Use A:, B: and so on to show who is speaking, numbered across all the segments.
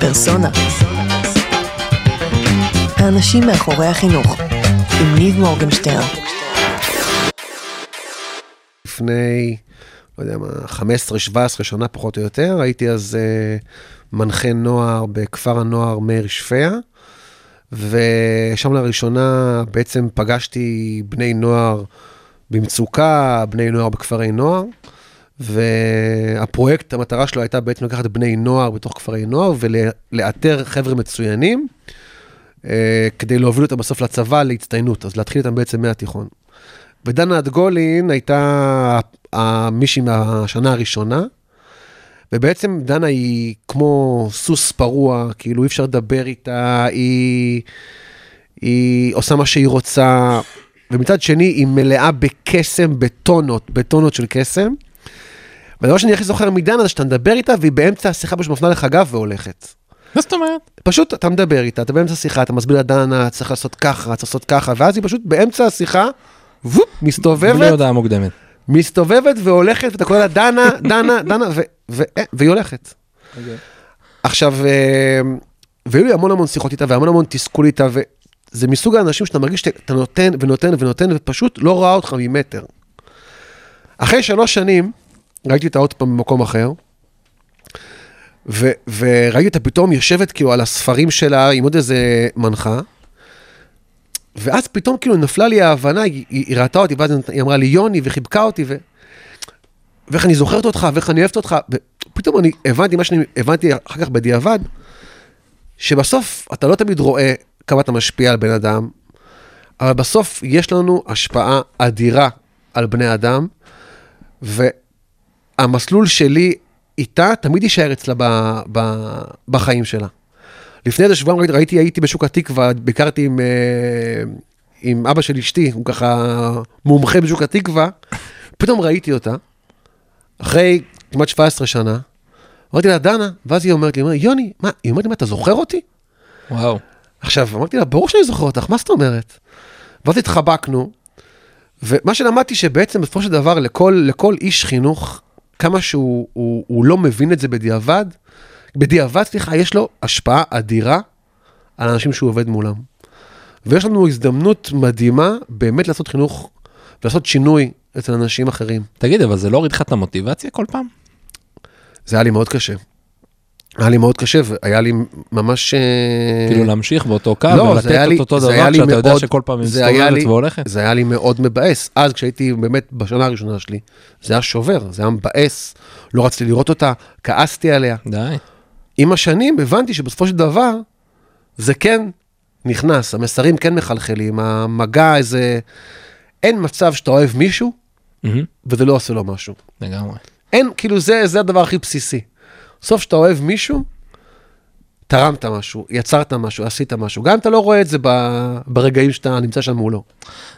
A: פרסונה. האנשים מאחורי החינוך, עם ניב מורגנשטרן.
B: לפני, לא יודע מה, 15-17 שנה פחות או יותר, הייתי אז uh, מנחה נוער בכפר הנוער מאיר שפיה, ושם לראשונה בעצם פגשתי בני נוער במצוקה, בני נוער בכפרי נוער, והפרויקט, המטרה שלו הייתה בעצם לקחת בני נוער בתוך כפרי נוער ולאתר חבר'ה מצוינים, uh, כדי להוביל אותם בסוף לצבא להצטיינות, אז להתחיל איתם בעצם מהתיכון. ודנה אדגולין הייתה מישהי מהשנה הראשונה, ובעצם דנה היא כמו סוס פרוע, כאילו אי אפשר לדבר איתה, היא, היא עושה מה שהיא רוצה, ומצד שני היא מלאה בקסם, בטונות, בטונות של קסם. והדבר שאני הכי זוכר מדנה זה שאתה מדבר איתה והיא באמצע השיחה פשוט מפנה לך גב והולכת.
C: מה זאת אומרת?
B: פשוט אתה מדבר איתה, אתה באמצע השיחה, אתה מסביר לדנה, צריך לעשות ככה, צריך לעשות ככה, ואז היא פשוט באמצע השיחה, וופ, מסתובבת.
C: בלי הודעה מוקדמת.
B: מסתובבת והולכת, ואתה קורא לה דנה, דנה, דנה, ו- ו- ו- והיא הולכת.
C: אוקיי.
B: עכשיו, אה, והיו לי המון המון שיחות איתה, והמון המון תסכול איתה, וזה מסוג האנשים שאתה מרגיש שאתה נותן ונותן ונותן, ופשוט לא ראה אותך ממטר. אחרי שלוש שנים, ראיתי אותה עוד פעם במקום אחר, ו- וראיתי אותה פתאום יושבת כאילו על הספרים שלה עם עוד איזה מנחה, ואז פתאום כאילו נפלה לי ההבנה, היא, היא, היא ראתה אותי, ואז היא אמרה לי יוני, וחיבקה אותי, ו... ואיך אני זוכרת אותך, ואיך אני אוהבת אותך, ופתאום אני הבנתי מה שאני הבנתי אחר כך בדיעבד, שבסוף אתה לא תמיד רואה כמה אתה משפיע על בן אדם, אבל בסוף יש לנו השפעה אדירה על בני אדם, והמסלול שלי איתה תמיד יישאר אצלה ב, ב, בחיים שלה. לפני איזה שבועיים ראיתי, הייתי בשוק התקווה, ביקרתי עם, אה, עם אבא של אשתי, הוא ככה מומחה בשוק התקווה, פתאום ראיתי אותה, אחרי כמעט 17 שנה, אמרתי לה, דנה, ואז היא אומרת לי, יוני, מה, היא אומרת לי, מה, אתה זוכר אותי?
C: וואו.
B: עכשיו, אמרתי לה, ברור שאני זוכר אותך, מה זאת אומרת? ואז התחבקנו, ומה שלמדתי שבעצם בסופו של דבר לכל, לכל איש חינוך, כמה שהוא הוא, הוא לא מבין את זה בדיעבד, בדיעבד, סליחה, יש לו השפעה אדירה על האנשים שהוא עובד מולם. ויש לנו הזדמנות מדהימה באמת לעשות חינוך ולעשות שינוי אצל אנשים אחרים.
C: תגיד, אבל זה לא הוריד לך את המוטיבציה כל פעם?
B: זה היה לי מאוד קשה. היה לי מאוד קשה, והיה לי ממש... אה,
C: כאילו להמשיך באותו קו
B: לא,
C: ולתת את
B: לי-
C: אותו דבר
B: לי
C: כשאתה יודע
B: מאוד-
C: שכל פעם היא מסתובבת והולכת?
B: זה היה לי מאוד מבאס. אז כשהייתי באמת בשנה הראשונה שלי, זה היה שובר, זה היה מבאס, לא רציתי לראות אותה, כעסתי עליה.
C: די.
B: עם השנים הבנתי שבסופו של דבר, זה כן נכנס, המסרים כן מחלחלים, המגע איזה... אין מצב שאתה אוהב מישהו
C: מהמם,
B: וזה לא עושה לו משהו.
C: לגמרי.
B: אין, כאילו זה, זה הדבר הכי בסיסי. בסוף שאתה אוהב מישהו, תרמת משהו, יצרת משהו, עשית משהו. גם אם אתה לא רואה את זה ברגעים שאתה נמצא שם מולו.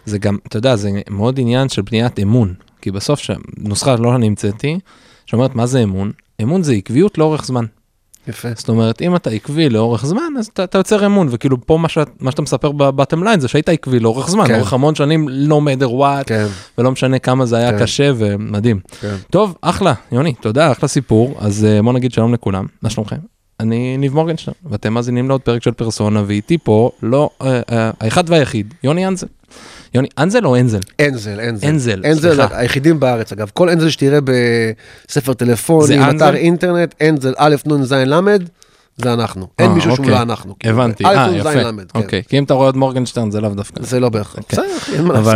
C: זה גם, אתה יודע, זה מאוד עניין של בניית אמון. כי בסוף, נוסחה לא אני המצאתי, שאומרת מה זה אמון? אמון זה עקביות לאורך זמן.
B: יפה.
C: זאת אומרת, אם אתה עקבי לאורך זמן, אז אתה, אתה יוצר אמון, וכאילו פה מה, שאת, מה שאתה מספר בבטם ליין זה שהיית עקבי לאורך זמן,
B: כן.
C: לאורך המון שנים, לא matter what,
B: כן,
C: ולא משנה כמה זה היה
B: כן.
C: קשה ומדהים.
B: כן.
C: טוב, אחלה, יוני, תודה, אחלה סיפור. אז אה, בוא נגיד שלום לכולם, מה שלומכם? אני ניב מורגנשטיין, ואתם מאזינים לעוד פרק של פרסונה, ואיתי פה, לא, אה, אה, האחד והיחיד, יוני אנזל. יוני, אנזל או אנזל?
B: אנזל, אנזל.
C: אנזל,
B: אנזל,
C: סליחה.
B: היחידים בארץ, אגב. כל אנזל שתראה בספר טלפוני,
C: זה
B: אתר? אינטרנט, אנזל, א', נ', ז', ל', זה אנחנו. אין
C: אה,
B: מישהו שהוא
C: אוקיי.
B: לא אנחנו. כאילו.
C: הבנתי,
B: א',
C: אה,
B: נ', ז',
C: יפה.
B: ל', כן.
C: אוקיי, כי אם אתה רואה עוד מורגנשטיין זה לאו דווקא.
B: זה לא בהכרח. בסדר, אחי, אין מה לעשות.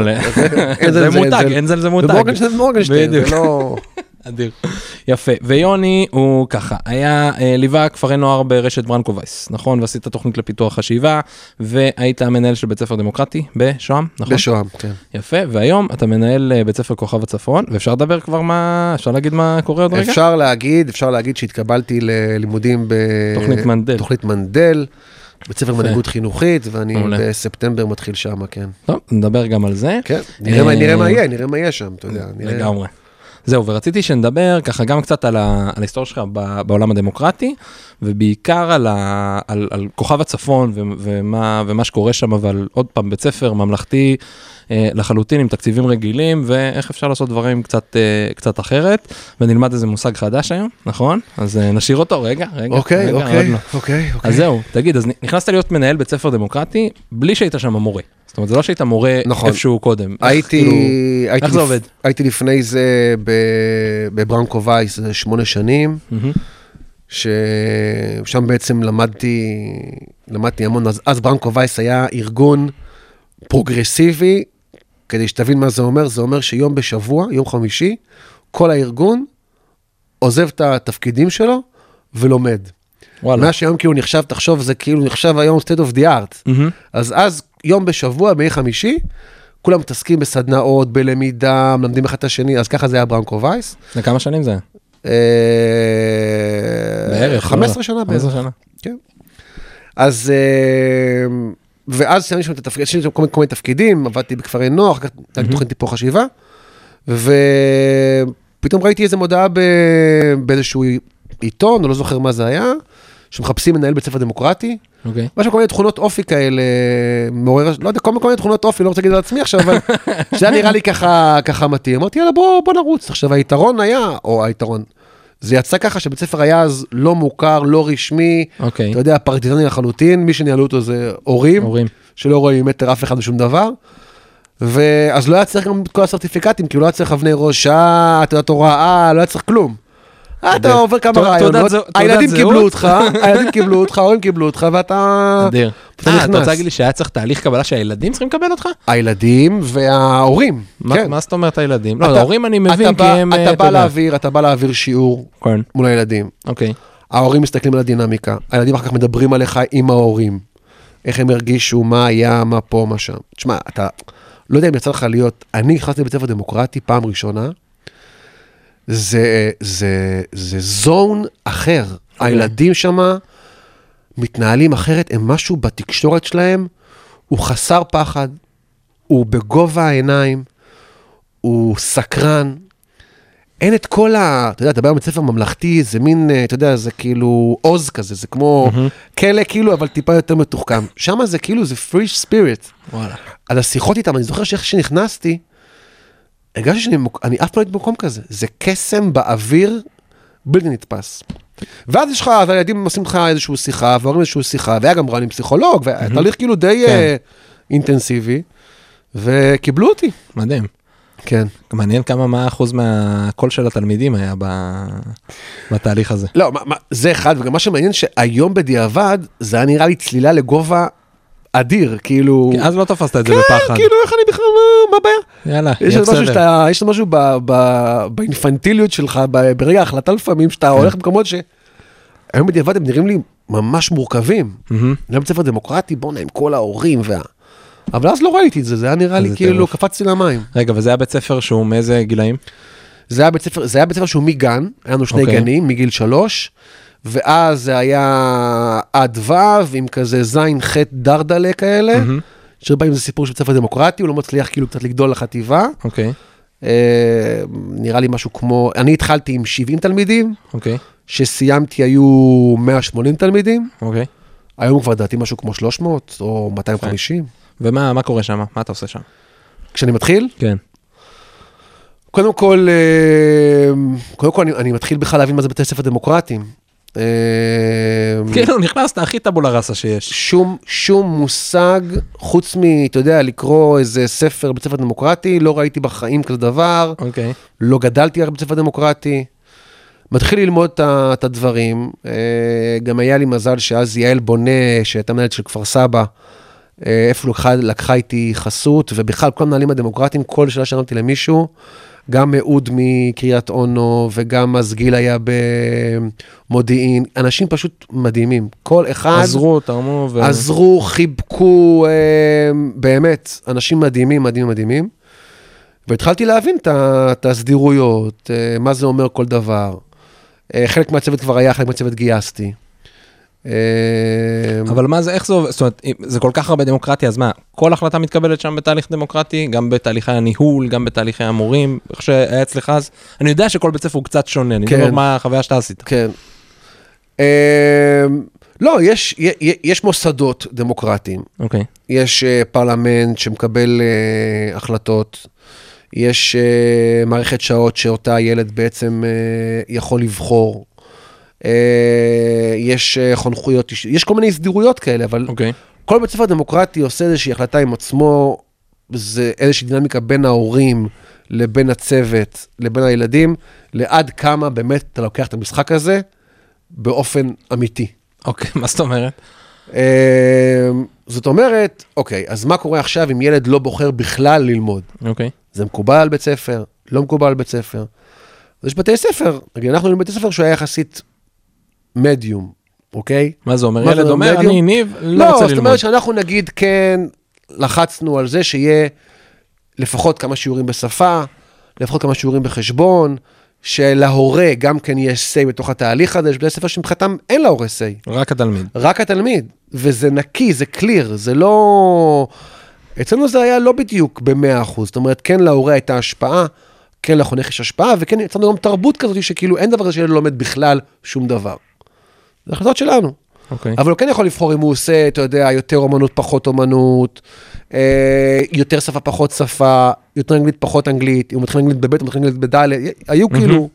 C: אה, זה מותג, אנזל זה מותג.
B: ומורגנשטיין זה מורגנשטיין,
C: בדיוק.
B: זה לא...
C: אדיר. יפה. ויוני הוא ככה, היה, אה, ליווה כפרי נוער ברשת ברנקו וייס, נכון? ועשית תוכנית לפיתוח חשיבה, והיית מנהל של בית ספר דמוקרטי בשוהם, נכון?
B: בשוהם, כן.
C: יפה, והיום אתה מנהל אה, בית ספר כוכב הצפון, ואפשר לדבר כבר מה, אפשר להגיד מה קורה עוד רגע?
B: אפשר להגיד, אפשר להגיד שהתקבלתי ללימודים
C: תוכנית מנדל.
B: תוכנית מנדל, בית ספר. מנהיגות חינוכית, ואני
C: מעולה.
B: בספטמבר מתחיל שם, כן.
C: טוב, נדבר גם על זה.
B: כן, נראה מה-
C: אה,
B: יהיה, נראה מה יהיה שם, אתה יודע.
C: לגמרי. זהו, ורציתי שנדבר ככה גם קצת על, ה, על ההיסטוריה שלך בעולם הדמוקרטי, ובעיקר על, ה, על, על כוכב הצפון ו, ומה, ומה שקורה שם, אבל עוד פעם, בית ספר ממלכתי אה, לחלוטין עם תקציבים רגילים, ואיך אפשר לעשות דברים קצת, אה, קצת אחרת, ונלמד איזה מושג חדש היום, נכון? אז אה, נשאיר אותו, רגע, רגע.
B: אוקיי,
C: רגע,
B: אוקיי,
C: לא.
B: אוקיי, אוקיי.
C: אז זהו, תגיד, אז נכנסת להיות מנהל בית ספר דמוקרטי בלי שהיית שם מורה. זאת אומרת, זה לא שהיית מורה
B: נכון.
C: איפשהו קודם. איך,
B: הייתי,
C: כאילו,
B: הייתי,
C: איך זה
B: לפ-
C: עובד?
B: הייתי לפני זה בברנקו וייס, זה שמונה שנים,
C: מהמם.
B: ששם בעצם למדתי, למדתי המון, אז, אז ברנקו וייס היה ארגון פרוגרסיבי, כדי שתבין מה זה אומר, זה אומר שיום בשבוע, יום חמישי, כל הארגון עוזב את התפקידים שלו ולומד.
C: וואלה.
B: מה שהיום כאילו נחשב, תחשוב, זה כאילו נחשב היום state of the art.
C: מהמם.
B: אז אז, יום בשבוע, בימי חמישי, כולם מתעסקים בסדנאות, בלמידה, מלמדים אחד את השני, אז ככה זה היה ברנקו וייס.
C: לפני כמה שנים זה היה?
B: אה,
C: בערך.
B: 15
C: לא?
B: שנה
C: 15
B: בערך.
C: שנה.
B: כן. אז, אה, ואז סיימתי שם את התפקיד, עשיתי שם כל מיני- תפקידים, עבדתי בכפרי נוער, אחר כך הייתה לי תוכנית טיפוח חשיבה, ופתאום ראיתי איזה מודעה באיזשהו עיתון, אני לא זוכר מה זה היה, שמחפשים מנהל בית ספר דמוקרטי,
C: אוקיי.
B: יש שם כל מיני תכונות אופי כאלה, מעורר, לא יודע, כל מיני, תכונות אופי, לא רוצה להגיד על עצמי עכשיו, אבל שזה נראה לי ככה, ככה מתאים. אמרתי, יאללה, בוא, בוא נרוץ. עכשיו, היתרון היה, או היתרון, זה יצא ככה שבית ספר היה אז לא מוכר, לא רשמי,
C: אוקיי.
B: אתה יודע, פרטיזני לחלוטין, מי שניהלו אותו זה הורים,
C: הורים.
B: שלא רואים מטר אף אחד ושום דבר. ואז לא היה צריך גם את כל הסרטיפיקטים, כי לא היה צריך אבני ראש, אה, תעודת הוראה, לא היה צריך כלום. אה, אתה. עובר כמה רעיונות, הילדים? קיבלו אותך, הילדים קיבלו אותך, ההורים קיבלו אותך, ואתה...
C: אדיר.
B: אתה
C: אה, אתה. רוצה להגיד לי שהיה צריך תהליך קבלה שהילדים צריכים לקבל אותך?
B: הילדים וההורים, כן.
C: מה זאת אומרת הילדים? לא, ההורים אני מבין כי הם... אה,
B: אתה בא. להעביר, אתה בא להעביר שיעור
C: כן,
B: מול הילדים.
C: אוקיי.
B: ההורים מסתכלים על הדינמיקה, הילדים אחר כך מדברים עליך עם ההורים. איך הם הרגישו, מה היה, מה פה, מה שם. תשמע, אתה, לא יודע אם יצא לך להיות, אני נכנסתי לבית ספר דמוקרטי פעם ראשונה, זה, זה, זה זון אחר. הילדים שמה מתנהלים אחרת, הם משהו בתקשורת שלהם, הוא חסר פחד, הוא בגובה העיניים, הוא סקרן. אין את כל ה... אתה יודע, אתה בא לבית ספר ממלכתי, זה מין, אה, אתה יודע, זה כאילו עוז כזה, זה כמו כלא כאילו, אבל טיפה יותר מתוחכם. שם זה כאילו, זה פריש ספיריט.
C: וואלה.
B: על השיחות איתם, אני זוכר שאיך שנכנסתי, הרגשתי שאני במק- אני אף פעם לא הייתי במקום כזה. זה קסם באוויר בלתי נתפס. ואז יש לך, אז הילדים עושים לך איזושהי שיחה, וההורים איזושהי שיחה, והיה גם רן עם פסיכולוג, והתהליך כאילו די
C: כן.
B: אה, אינטנסיבי, וקיבלו אותי.
C: מדהים.
B: כן.
C: מעניין כמה, מה האחוז מהקול של התלמידים היה ב- בתהליך הזה.
B: לא, מה, מה, זה אחד, וגם מה שמעניין שהיום בדיעבד, זה היה נראה לי צלילה לגובה אדיר, כאילו...
C: כי אז לא תפסת את זה
B: כן,
C: בפחד.
B: כאילו איך אני בכלל, מה- הבעיה?
C: יאללה, יהיה בסדר.
B: יש משהו ב, ב, באינפנטיליות שלך, ברגע ההחלטה לפעמים, שאתה
C: כן.
B: הולך במקומות ש... היום בדיעבד הם נראים לי ממש מורכבים. גם בית ספר דמוקרטי, בואנה, עם כל ההורים וה... אבל אז לא ראיתי את זה, זה היה נראה לי כאילו. קפצתי למים.
C: רגע, וזה היה בית ספר שהוא מאיזה גילאים?
B: זה היה בית ספר, זה היה בית ספר שהוא מגן, היה לנו שני
C: אוקיי.
B: גנים, מגיל שלוש, ואז זה היה עד ו' עם כזה ז', ח', דרדלה כאלה,
C: מהמם.
B: שבאים זה סיפור של בית ספר דמוקרטי, הוא לא מצליח כאילו קצת לגדול לחטיבה.
C: אוקיי,
B: אה, נראה לי משהו כמו, אני התחלתי עם 70 תלמידים,
C: אוקיי,
B: שסיימתי היו 180 תלמידים,
C: אוקיי.
B: היום כבר לדעתי משהו כמו 300 או 250.
C: ומה מה קורה שם? מה אתה עושה שם?
B: כשאני מתחיל,
C: כן.
B: קודם כל, אה, קודם כל אני, אני מתחיל בכלל להבין מה זה בתי ספר דמוקרטיים. אה,
C: כאילו נכנסת הכי טבולה ראסה שיש.
B: שום, שום מושג, חוץ מ, אתה יודע, לקרוא איזה ספר בית ספר דמוקרטי, לא ראיתי בחיים כזה דבר,
C: אוקיי.
B: לא גדלתי רק בבית ספר דמוקרטי. מתחיל ללמוד את הדברים. אה, גם היה לי מזל שאז יעל בונה, שהייתה מנהלת של כפר סבא, אה, איפה לקחה, לקחה איתי חסות, ובכלל כל המנהלים הדמוקרטיים, כל שאלה שאמרתי למישהו, גם אהוד מקריית אונו, וגם אז גיל היה במודיעין, אנשים פשוט מדהימים. כל אחד...
C: עזרו, תרמו ו...
B: עזרו, חיבקו, אה, באמת, אנשים מדהימים, מדהימים, מדהימים. והתחלתי להבין את הסדירויות, אה, מה זה אומר כל דבר. אה, חלק מהצוות כבר היה, חלק מהצוות גייסתי. אה,
C: אבל מה זה, איך זה עובד? זאת אומרת, זה כל כך הרבה דמוקרטיה, אז מה, כל החלטה מתקבלת שם בתהליך דמוקרטי, גם בתהליכי הניהול, גם בתהליכי המורים, איך שהיה אצלך אז? אני יודע שכל בית ספר הוא קצת שונה, אני
B: כן.
C: אומר מה החוויה שאתה עשית.
B: כן. אה, לא, יש, יש, מוסדות דמוקרטיים.
C: אוקיי,
B: יש אה, פרלמנט שמקבל אה, החלטות, יש אה, מערכת שעות שאותה ילד בעצם אה, יכול לבחור, יש אה, חונכויות, יש כל מיני הסדירויות כאלה, אבל
C: אוקיי.
B: כל בית ספר דמוקרטי עושה איזושהי החלטה עם עצמו, זה איזושהי דינמיקה בין ההורים לבין הצוות, לבין הילדים, לעד כמה באמת אתה לוקח את המשחק הזה באופן אמיתי.
C: אוקיי, מה זאת אומרת?
B: אה, זאת אומרת, אוקיי, אז מה קורה עכשיו אם ילד לא בוחר בכלל ללמוד?
C: אוקיי.
B: זה מקובל על בית ספר? לא מקובל על בית ספר? אז יש בתי ספר, נגיד, אנחנו היינו בבית ספר שהוא היה יחסית מדיום, אוקיי?
C: מה זה אומר? ילד אומר? אני ניב, לא
B: לא,
C: רוצה
B: זאת
C: ללמוד.
B: אומרת שאנחנו נגיד כן לחצנו על זה שיהיה לפחות כמה שיעורים בשפה, לפחות כמה שיעורים בחשבון, שלהורה גם כן יש say בתוך התהליך הזה, יש בתי ספר שמבחינתם אין להורה say.
C: רק התלמיד.
B: רק התלמיד, וזה נקי, זה קליר, זה לא... אצלנו זה היה לא בדיוק ב-100%, זאת אומרת, כן להורה הייתה השפעה, כן לחונך יש השפעה, וכן יצרנו גם תרבות כזאת שכאילו אין דבר כזה שילד לא לומד בכלל שום דבר. זה החלטות שלנו.
C: אוקיי.
B: אבל הוא כן יכול לבחור אם הוא עושה, אתה יודע, יותר אומנות, פחות אומנות, אה, יותר שפה, פחות שפה, יותר אנגלית, פחות אנגלית, אם הוא מתחיל אנגלית בב', הוא מתחיל אנגלית בד', היו כאילו...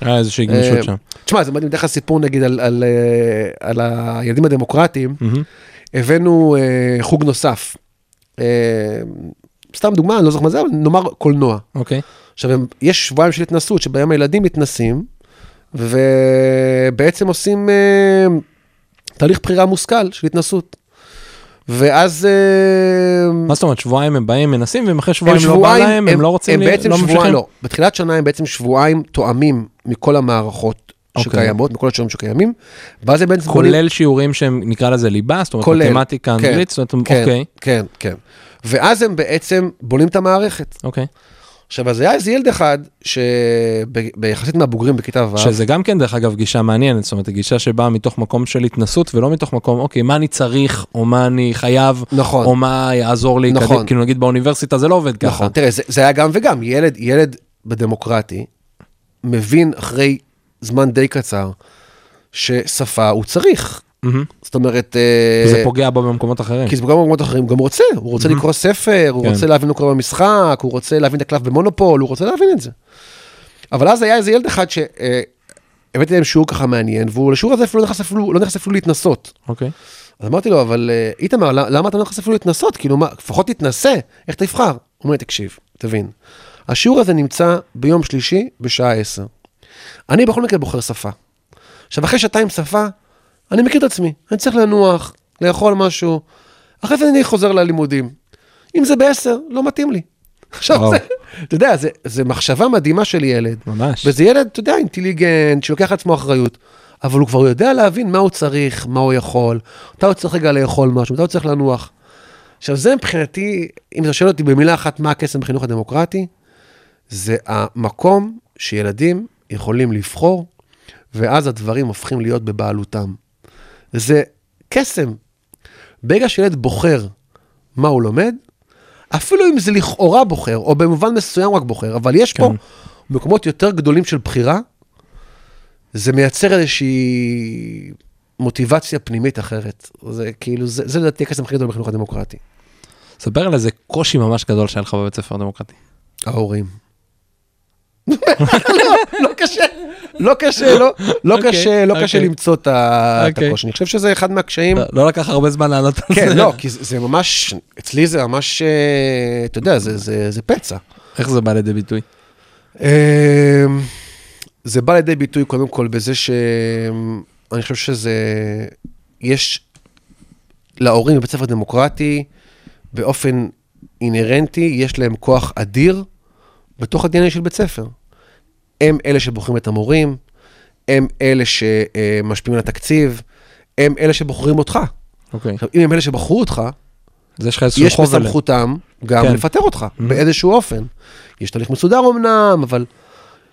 C: היה איזושהי גמישות
B: אה,
C: שם.
B: תשמע, זה מדהים, אתן לך סיפור נגיד על, על, אה, על הילדים הדמוקרטיים.
C: מהמם.
B: הבאנו אה, חוג נוסף. אה, סתם דוגמה, אני לא זוכר מה זה, אבל נאמר קולנוע.
C: אוקיי.
B: עכשיו, הם- יש שבועיים של התנסות, שבהם הילדים מתנסים, ובעצם עושים אה, תהליך בחירה מושכל של התנסות. ואז... אה,
C: מה זאת אומרת, שבועיים הם באים, מנסים, ואם אחרי שבועיים
B: הם
C: לא בא
B: שבועיים,
C: להם, הם לא רוצים,
B: הם
C: לי-
B: בעצם
C: לא
B: שבועיים? לא, בתחילת שנה הם בעצם שבועיים תואמים מכל המערכות
C: אוקיי.
B: שקיימות, מכל השיעורים שקיימים, ואז הם בעצם
C: כולל שיעורים שהם, נקרא לזה ליבה, זאת אומרת, מתמטיקה,
B: כן,
C: אנגלית, זאת אומרת,
B: כן,
C: אוקיי,
B: כן, כן. ואז הם בעצם בונים את המערכת.
C: אוקיי.
B: עכשיו, אז היה איזה ילד אחד, שביחסית מהבוגרים בכיתה ו',
C: שזה גם כן, דרך אגב, גישה מעניינת, זאת אומרת, גישה שבאה מתוך מקום של התנסות, ולא מתוך מקום, אוקיי, מה אני צריך, או מה אני חייב,
B: נכון.
C: או מה יעזור לי,
B: נכון.
C: קדימה, כאילו נגיד באוניברסיטה זה לא עובד ככה.
B: נכון, תראה, זה, זה היה גם וגם, ילד, ילד בדמוקרטי מבין אחרי זמן די קצר, ששפה הוא צריך. זאת אומרת... אה,
C: זה פוגע בו במקומות אחרים.
B: כי זה גם במקומות אחרים, הוא גם רוצה, הוא רוצה לקרוא ספר, הוא
C: כן.
B: רוצה להבין מה קורה במשחק, הוא רוצה להבין את הקלף במונופול, הוא רוצה להבין את זה. אבל אז היה איזה ילד אחד שהבאתי להם שיעור ככה מעניין, והוא לשיעור הזה אפילו לא נכנס אפילו, לא להתנסות.
C: אוקיי.
B: אז אמרתי לו, אבל אה, איתמר, למה למה אתה לא נכנס אפילו להתנסות? כאילו, מה, לפחות תתנסה, איך תבחר? הוא אומר לי, תקשיב, תבין, השיעור הזה נמצא ביום שלישי בשעה 10. אני בכל מקרה בוחר שפה. עכשיו, אחרי שעתיים שפה, אני מכיר את עצמי, אני צריך לנוח, לאכול משהו, אחרי זה אני חוזר ללימודים. אם זה בעשר, לא מתאים לי. עכשיו. זה, אתה יודע, זה, זה מחשבה מדהימה של ילד.
C: ממש.
B: וזה ילד, אתה יודע, אינטליגנט, שלוקח לעצמו אחריות, אבל הוא כבר יודע להבין מה הוא צריך, מה הוא יכול, מתי הוא צריך רגע לאכול משהו, מתי הוא צריך לנוח. עכשיו, זה מבחינתי, אם אתה שואל אותי במילה אחת מה הקסם בחינוך הדמוקרטי, זה המקום שילדים יכולים לבחור, ואז הדברים הופכים להיות בבעלותם. זה קסם. ברגע שילד בוחר מה הוא לומד, אפילו אם זה לכאורה בוחר, או במובן מסוים רק בוחר, אבל יש פה
C: כן.
B: מקומות יותר גדולים של בחירה, זה מייצר איזושהי מוטיבציה פנימית אחרת. זה כאילו, זה זה לדעתי הקסם הכי גדול בחינוך הדמוקרטי.
C: ספר על איזה קושי ממש גדול שהיה לך בבית ספר דמוקרטי.
B: ההורים. לא, לא קשה, לא קשה, לא, לא
C: אוקיי,
B: קשה, לא קשה
C: אוקיי.
B: למצוא את
C: אוקיי.
B: הקושי. אני חושב שזה אחד מהקשיים.
C: לא- לא לקח הרבה זמן לענות על זה.
B: כן, לא, כי זה ממש, אצלי זה ממש, אה, אתה יודע, זה- זה זה פצע.
C: איך זה בא לידי ביטוי?
B: אמ, זה בא לידי ביטוי קודם כל בזה שאני חושב שזה, יש להורים בבית ספר דמוקרטי, באופן אינהרנטי, יש להם כוח אדיר בתוך ה-DNA של בית ספר. הם אלה שבוחרים את המורים, הם אלה שמשפיעים על התקציב, הם אלה שבוחרים אותך.
C: אוקיי.
B: עכשיו, אם הם אלה שבחרו אותך,
C: אז יש לך איזשהו
B: יש. בסמכותם גם
C: כן.
B: לפטר אותך באיזשהו אופן. יש תהליך מסודר אמנם, אבל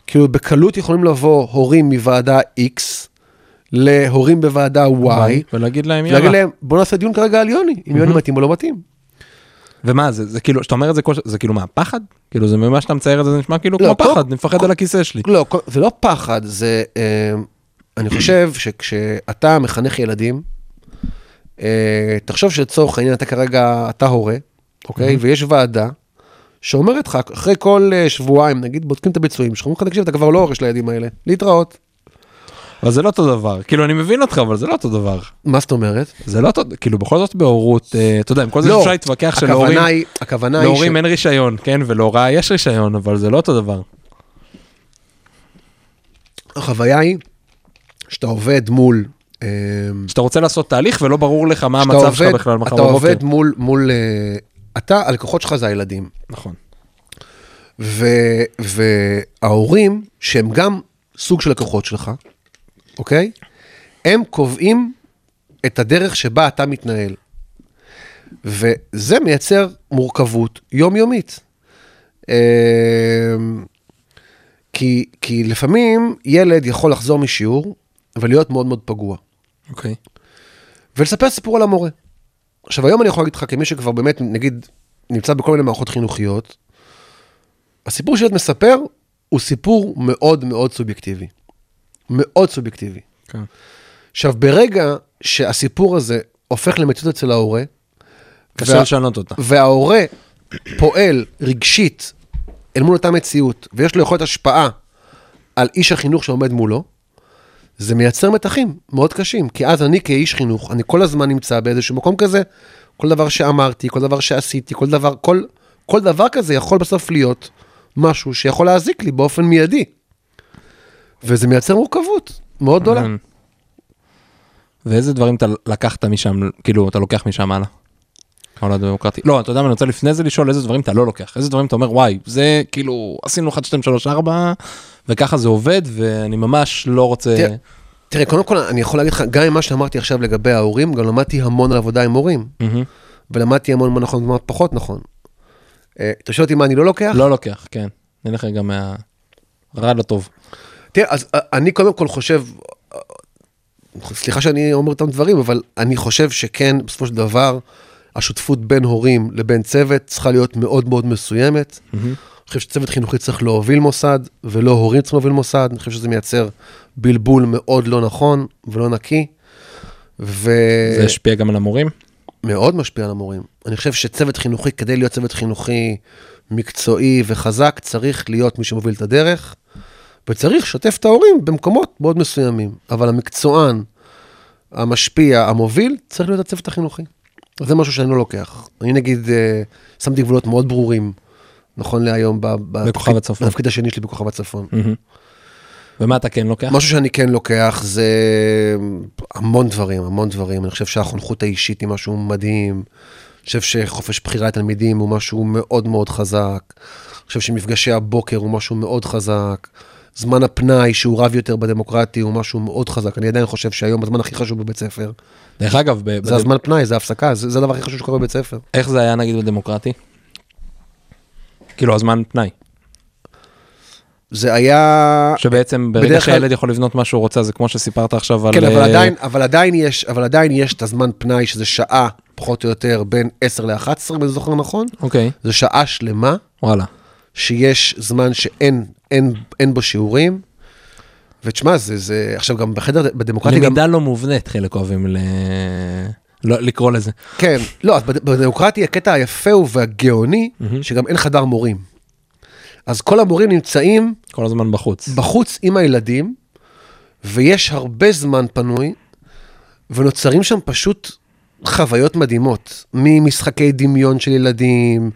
B: כאילו בקלות יכולים לבוא הורים מוועדה X להורים בוועדה Y,
C: ולהגיד להם
B: ולהגיד. להם, בוא נעשה דיון כרגע על יוני, אם יוני מתאים או לא מתאים.
C: ומה זה, זה כאילו, שאתה אומר את זה, כל זה כאילו מה, פחד? כאילו זה ממה שאתה מצייר את זה, זה נשמע כאילו
B: לא,
C: כמו
B: כל-
C: פחד, אני מפחד
B: כל-
C: על הכיסא שלי.
B: לא, כל- זה לא פחד, זה... אה, אני חושב שכשאתה מחנך ילדים, אה, תחשוב שלצורך העניין אתה כרגע, אתה הורה, אוקיי? ויש ועדה שאומרת לך, אחרי כל אה, שבועיים, נגיד, בודקים את הביצועים שלך, אומרים לך, תקשיב, אתה כבר לא הורה של הילדים האלה, להתראות.
C: אבל זה לא אותו דבר, כאילו אני מבין אותך, אבל זה לא אותו דבר.
B: מה זאת אומרת?
C: זה לא אותו, כאילו בכל זאת בהורות, אה, אתה יודע, עם כל זה
B: לא,
C: שאפשר להתווכח שלהורים
B: הכוונה היא,
C: להורים אין רישיון, כן, ולהוראה יש רישיון, אבל זה לא אותו דבר.
B: החוויה היא שאתה עובד מול... אה,
C: שאתה רוצה לעשות תהליך ולא ברור לך מה המצב שלך בכלל מחר
B: אתה
C: בבוקר.
B: עובד מול, מול... אה, אתה, הלקוחות שלך זה הילדים.
C: נכון.
B: ו, וההורים, שהם גם סוג של לקוחות שלך, אוקיי? הם קובעים את הדרך שבה אתה מתנהל. וזה מייצר מורכבות יומיומית. אמ, כי, כי לפעמים ילד יכול לחזור משיעור ולהיות מאוד מאוד פגוע.
C: אוקיי.
B: ולספר סיפור על המורה. עכשיו, היום אני יכול להגיד לך, כמי שכבר באמת, נגיד, נמצא בכל מיני מערכות חינוכיות, הסיפור שילד מספר הוא סיפור מאוד מאוד סובייקטיבי. מאוד סובייקטיבי.
C: כן.
B: עכשיו, ברגע שהסיפור הזה הופך למציאות אצל ההורה,
C: קשה
B: וה-
C: לשנות אותה.
B: וההורה פועל רגשית אל מול אותה מציאות, ויש לו יכולת השפעה על איש החינוך שעומד מולו, זה מייצר מתחים מאוד קשים. כי אז אני כאיש חינוך, אני כל הזמן נמצא באיזשהו מקום כזה, כל דבר שאמרתי, כל דבר שעשיתי, כל דבר, כל, כל דבר כזה יכול בסוף להיות משהו שיכול להזיק לי באופן מיידי. וזה מייצר מורכבות מאוד גדולה.
C: ואיזה דברים אתה לקחת משם, כאילו, אתה לוקח משם הלאה? העולם הדמוקרטי. לא, אתה יודע מה, אני רוצה לפני זה לשאול איזה דברים אתה לא לוקח. איזה דברים אתה אומר, וואי, זה כאילו, עשינו 1, 2, 3, 4, וככה זה עובד, ואני ממש לא רוצה...
B: תראה, תראה, קודם כל, אני יכול להגיד לך, גם עם מה שאמרתי עכשיו לגבי ההורים, גם למדתי המון על עבודה עם הורים. ולמדתי המון מה נכון ומה פחות נכון. אה, אתה שואל אותי מה אני לא לוקח?
C: לא לוקח, כן. נלך רגע מה... רע לטוב.
B: תראה, אז אה, אני קודם כל חושב, אה, סליחה שאני אומר אותם דברים, אבל אני חושב שכן, בסופו של דבר, השותפות בין הורים לבין צוות צריכה להיות מאוד מאוד מסוימת. אני חושב שצוות חינוכי צריך להוביל מוסד, ולא הורים צריכים להוביל מוסד. אני חושב שזה מייצר בלבול מאוד לא נכון ולא נקי. ו...
C: זה השפיע גם על המורים?
B: מאוד משפיע על המורים. אני חושב שצוות חינוכי, כדי להיות צוות חינוכי מקצועי וחזק, צריך להיות מי שמוביל את הדרך, וצריך לשתף את ההורים במקומות מאוד מסוימים. אבל המקצוען, המשפיע, המוביל, צריך להיות הצוות החינוכי. זה משהו שאני לא לוקח. אני נגיד, אה, שמתי גבולות מאוד ברורים, נכון להיום,
C: בכוכב הצפון.
B: בתפקיד השני שלי בכוכב הצפון.
C: ומה אתה כן לוקח?
B: משהו שאני כן לוקח זה המון דברים, המון דברים. אני חושב שהחונכות האישית היא משהו מדהים. אני חושב שחופש בחירה לתלמידים הוא משהו מאוד מאוד חזק. אני חושב שמפגשי הבוקר הוא משהו מאוד חזק. זמן הפנאי שהוא רב יותר בדמוקרטי הוא משהו מאוד חזק. אני עדיין חושב שהיום הזמן הכי חשוב בבית ספר.
C: דרך אגב, ב-
B: זה
C: בד-
B: הזמן פנאי, זה ההפסקה, זה, זה הדבר הכי חשוב שקורה בבית ספר.
C: איך זה היה נגיד בדמוקרטי? כאילו הזמן פנאי,
B: זה היה...
C: שבעצם ברגע
B: בדרך כלל-
C: שהילד יכול לבנות מה שהוא רוצה, זה כמו שסיפרת עכשיו על...
B: כן, אבל
C: אה,
B: עדיין, אבל עדיין יש, אבל עדיין יש את הזמן פנאי שזה שעה, פחות או יותר, בין 10 ל-11, אם אני זוכר נכון.
C: אוקיי,
B: זו שעה שלמה
C: וואלה.
B: שיש זמן שאין אין, אין בו שיעורים. ותשמע, זה, זה, עכשיו גם בחדר, בדמוקרטיה גם,
C: למידה לא מובנית, חלק אוהבים ל... לא, לקרוא לזה.
B: כן, לא, בדמוקרטיה הקטע היפה הוא והגאוני, שגם אין חדר מורים. אז כל המורים נמצאים
C: כל הזמן בחוץ.
B: בחוץ עם הילדים, ויש הרבה זמן פנוי, ונוצרים שם פשוט חוויות מדהימות, ממשחקי דמיון של ילדים,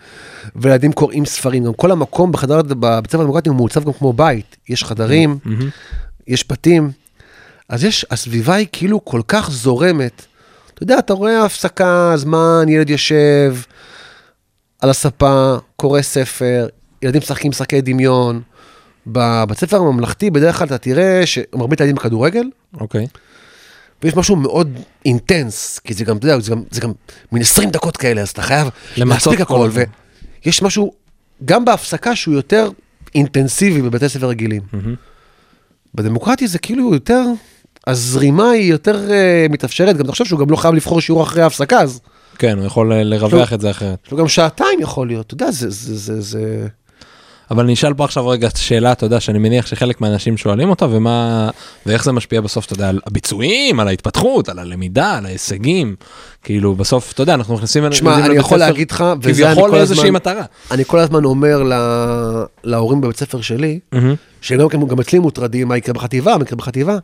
B: וילדים קוראים ספרים, גם כל המקום בחדר, בבית ספר הדמוקרטי הוא מעוצב גם כמו בית, יש חדרים,
C: מהמם.
B: יש בתים, אז יש, הסביבה היא כאילו כל כך זורמת. אתה יודע, אתה רואה הפסקה, זמן, ילד יושב על הספה, קורא ספר, ילדים משחקים משחקי דמיון. בבית ספר הממלכתי בדרך כלל אתה תראה שמרבית הילדים בכדורגל,
C: אוקיי.
B: ויש משהו מאוד אינטנס, כי זה גם, אתה יודע, זה גם, זה גם מין 20 דקות כאלה, אז אתה חייב להספיק
C: כל
B: הכל. ויש משהו, גם בהפסקה שהוא יותר אינטנסיבי בבתי ספר רגילים.
C: מהמם.
B: בדמוקרטיה זה כאילו יותר הזרימה היא יותר אה, מתאפשרת, גם תחשוב שהוא גם לא חייב לבחור שיעור אחרי ההפסקה, אז
C: כן, הוא יכול אה, לרווח את זה אחרת.
B: יש לו גם שעתיים יכול להיות, אתה יודע, זה, זה, זה, זה...
C: אבל אני אשאל פה עכשיו רגע שאלה, אתה יודע, שאני מניח שחלק מהאנשים שואלים אותה, ומה, ואיך זה משפיע בסוף, אתה יודע, על הביצועים, על ההתפתחות, על הלמידה, על ההישגים. כאילו, בסוף, אתה יודע, אנחנו נכנסים...
B: תשמע, אני יכול להגיד לך, וזה אני
C: כביכול
B: כל הזמן,
C: מטרה.
B: אני כל הזמן אומר לה, להורים בבית ספר שלי, שגם גם אצלי מוטרדים מה יקרה בחטיבה, מה יקרה בחטיבה.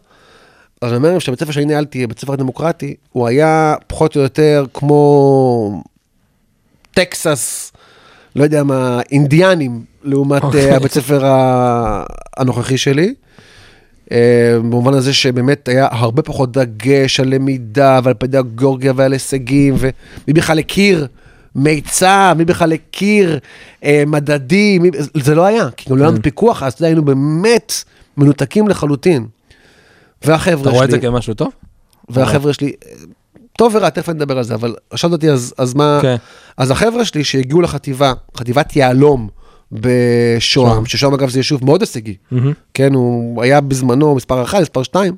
B: אז אני אומר להם שהבית ספר שאני ניהלתי, בית ספר דמוקרטי, הוא היה פחות או יותר כמו טקסס, לא יודע מה, אינדיאנים, לעומת
C: אוקיי.
B: okay. הבית ספר הנוכחי שלי. אה, במובן הזה שבאמת היה הרבה פחות דגש על למידה ועל פדגוגיה ועל הישגים, ומי בכלל הכיר מיצ"ב, מי בכלל הכיר אה, מדדים, מי, זה לא היה, כי גם לא היה לנו
C: כן.
B: פיקוח, אז היינו באמת מנותקים לחלוטין. והחבר'ה
C: אתה רואה את
B: שלי,
C: זה כמשהו טוב?
B: והחבר'ה שלי, טוב ורע, תכף נדבר על זה, אבל שאלת אותי, אז, אז מה,
C: כן.
B: אז החבר'ה שלי שהגיעו לחטיבה, חטיבת יהלום בשוהם,
C: שוהם.
B: ששוהם אגב זה יישוב מאוד הישגי,
C: מהמם.
B: כן, הוא היה בזמנו מספר 1, מספר 2,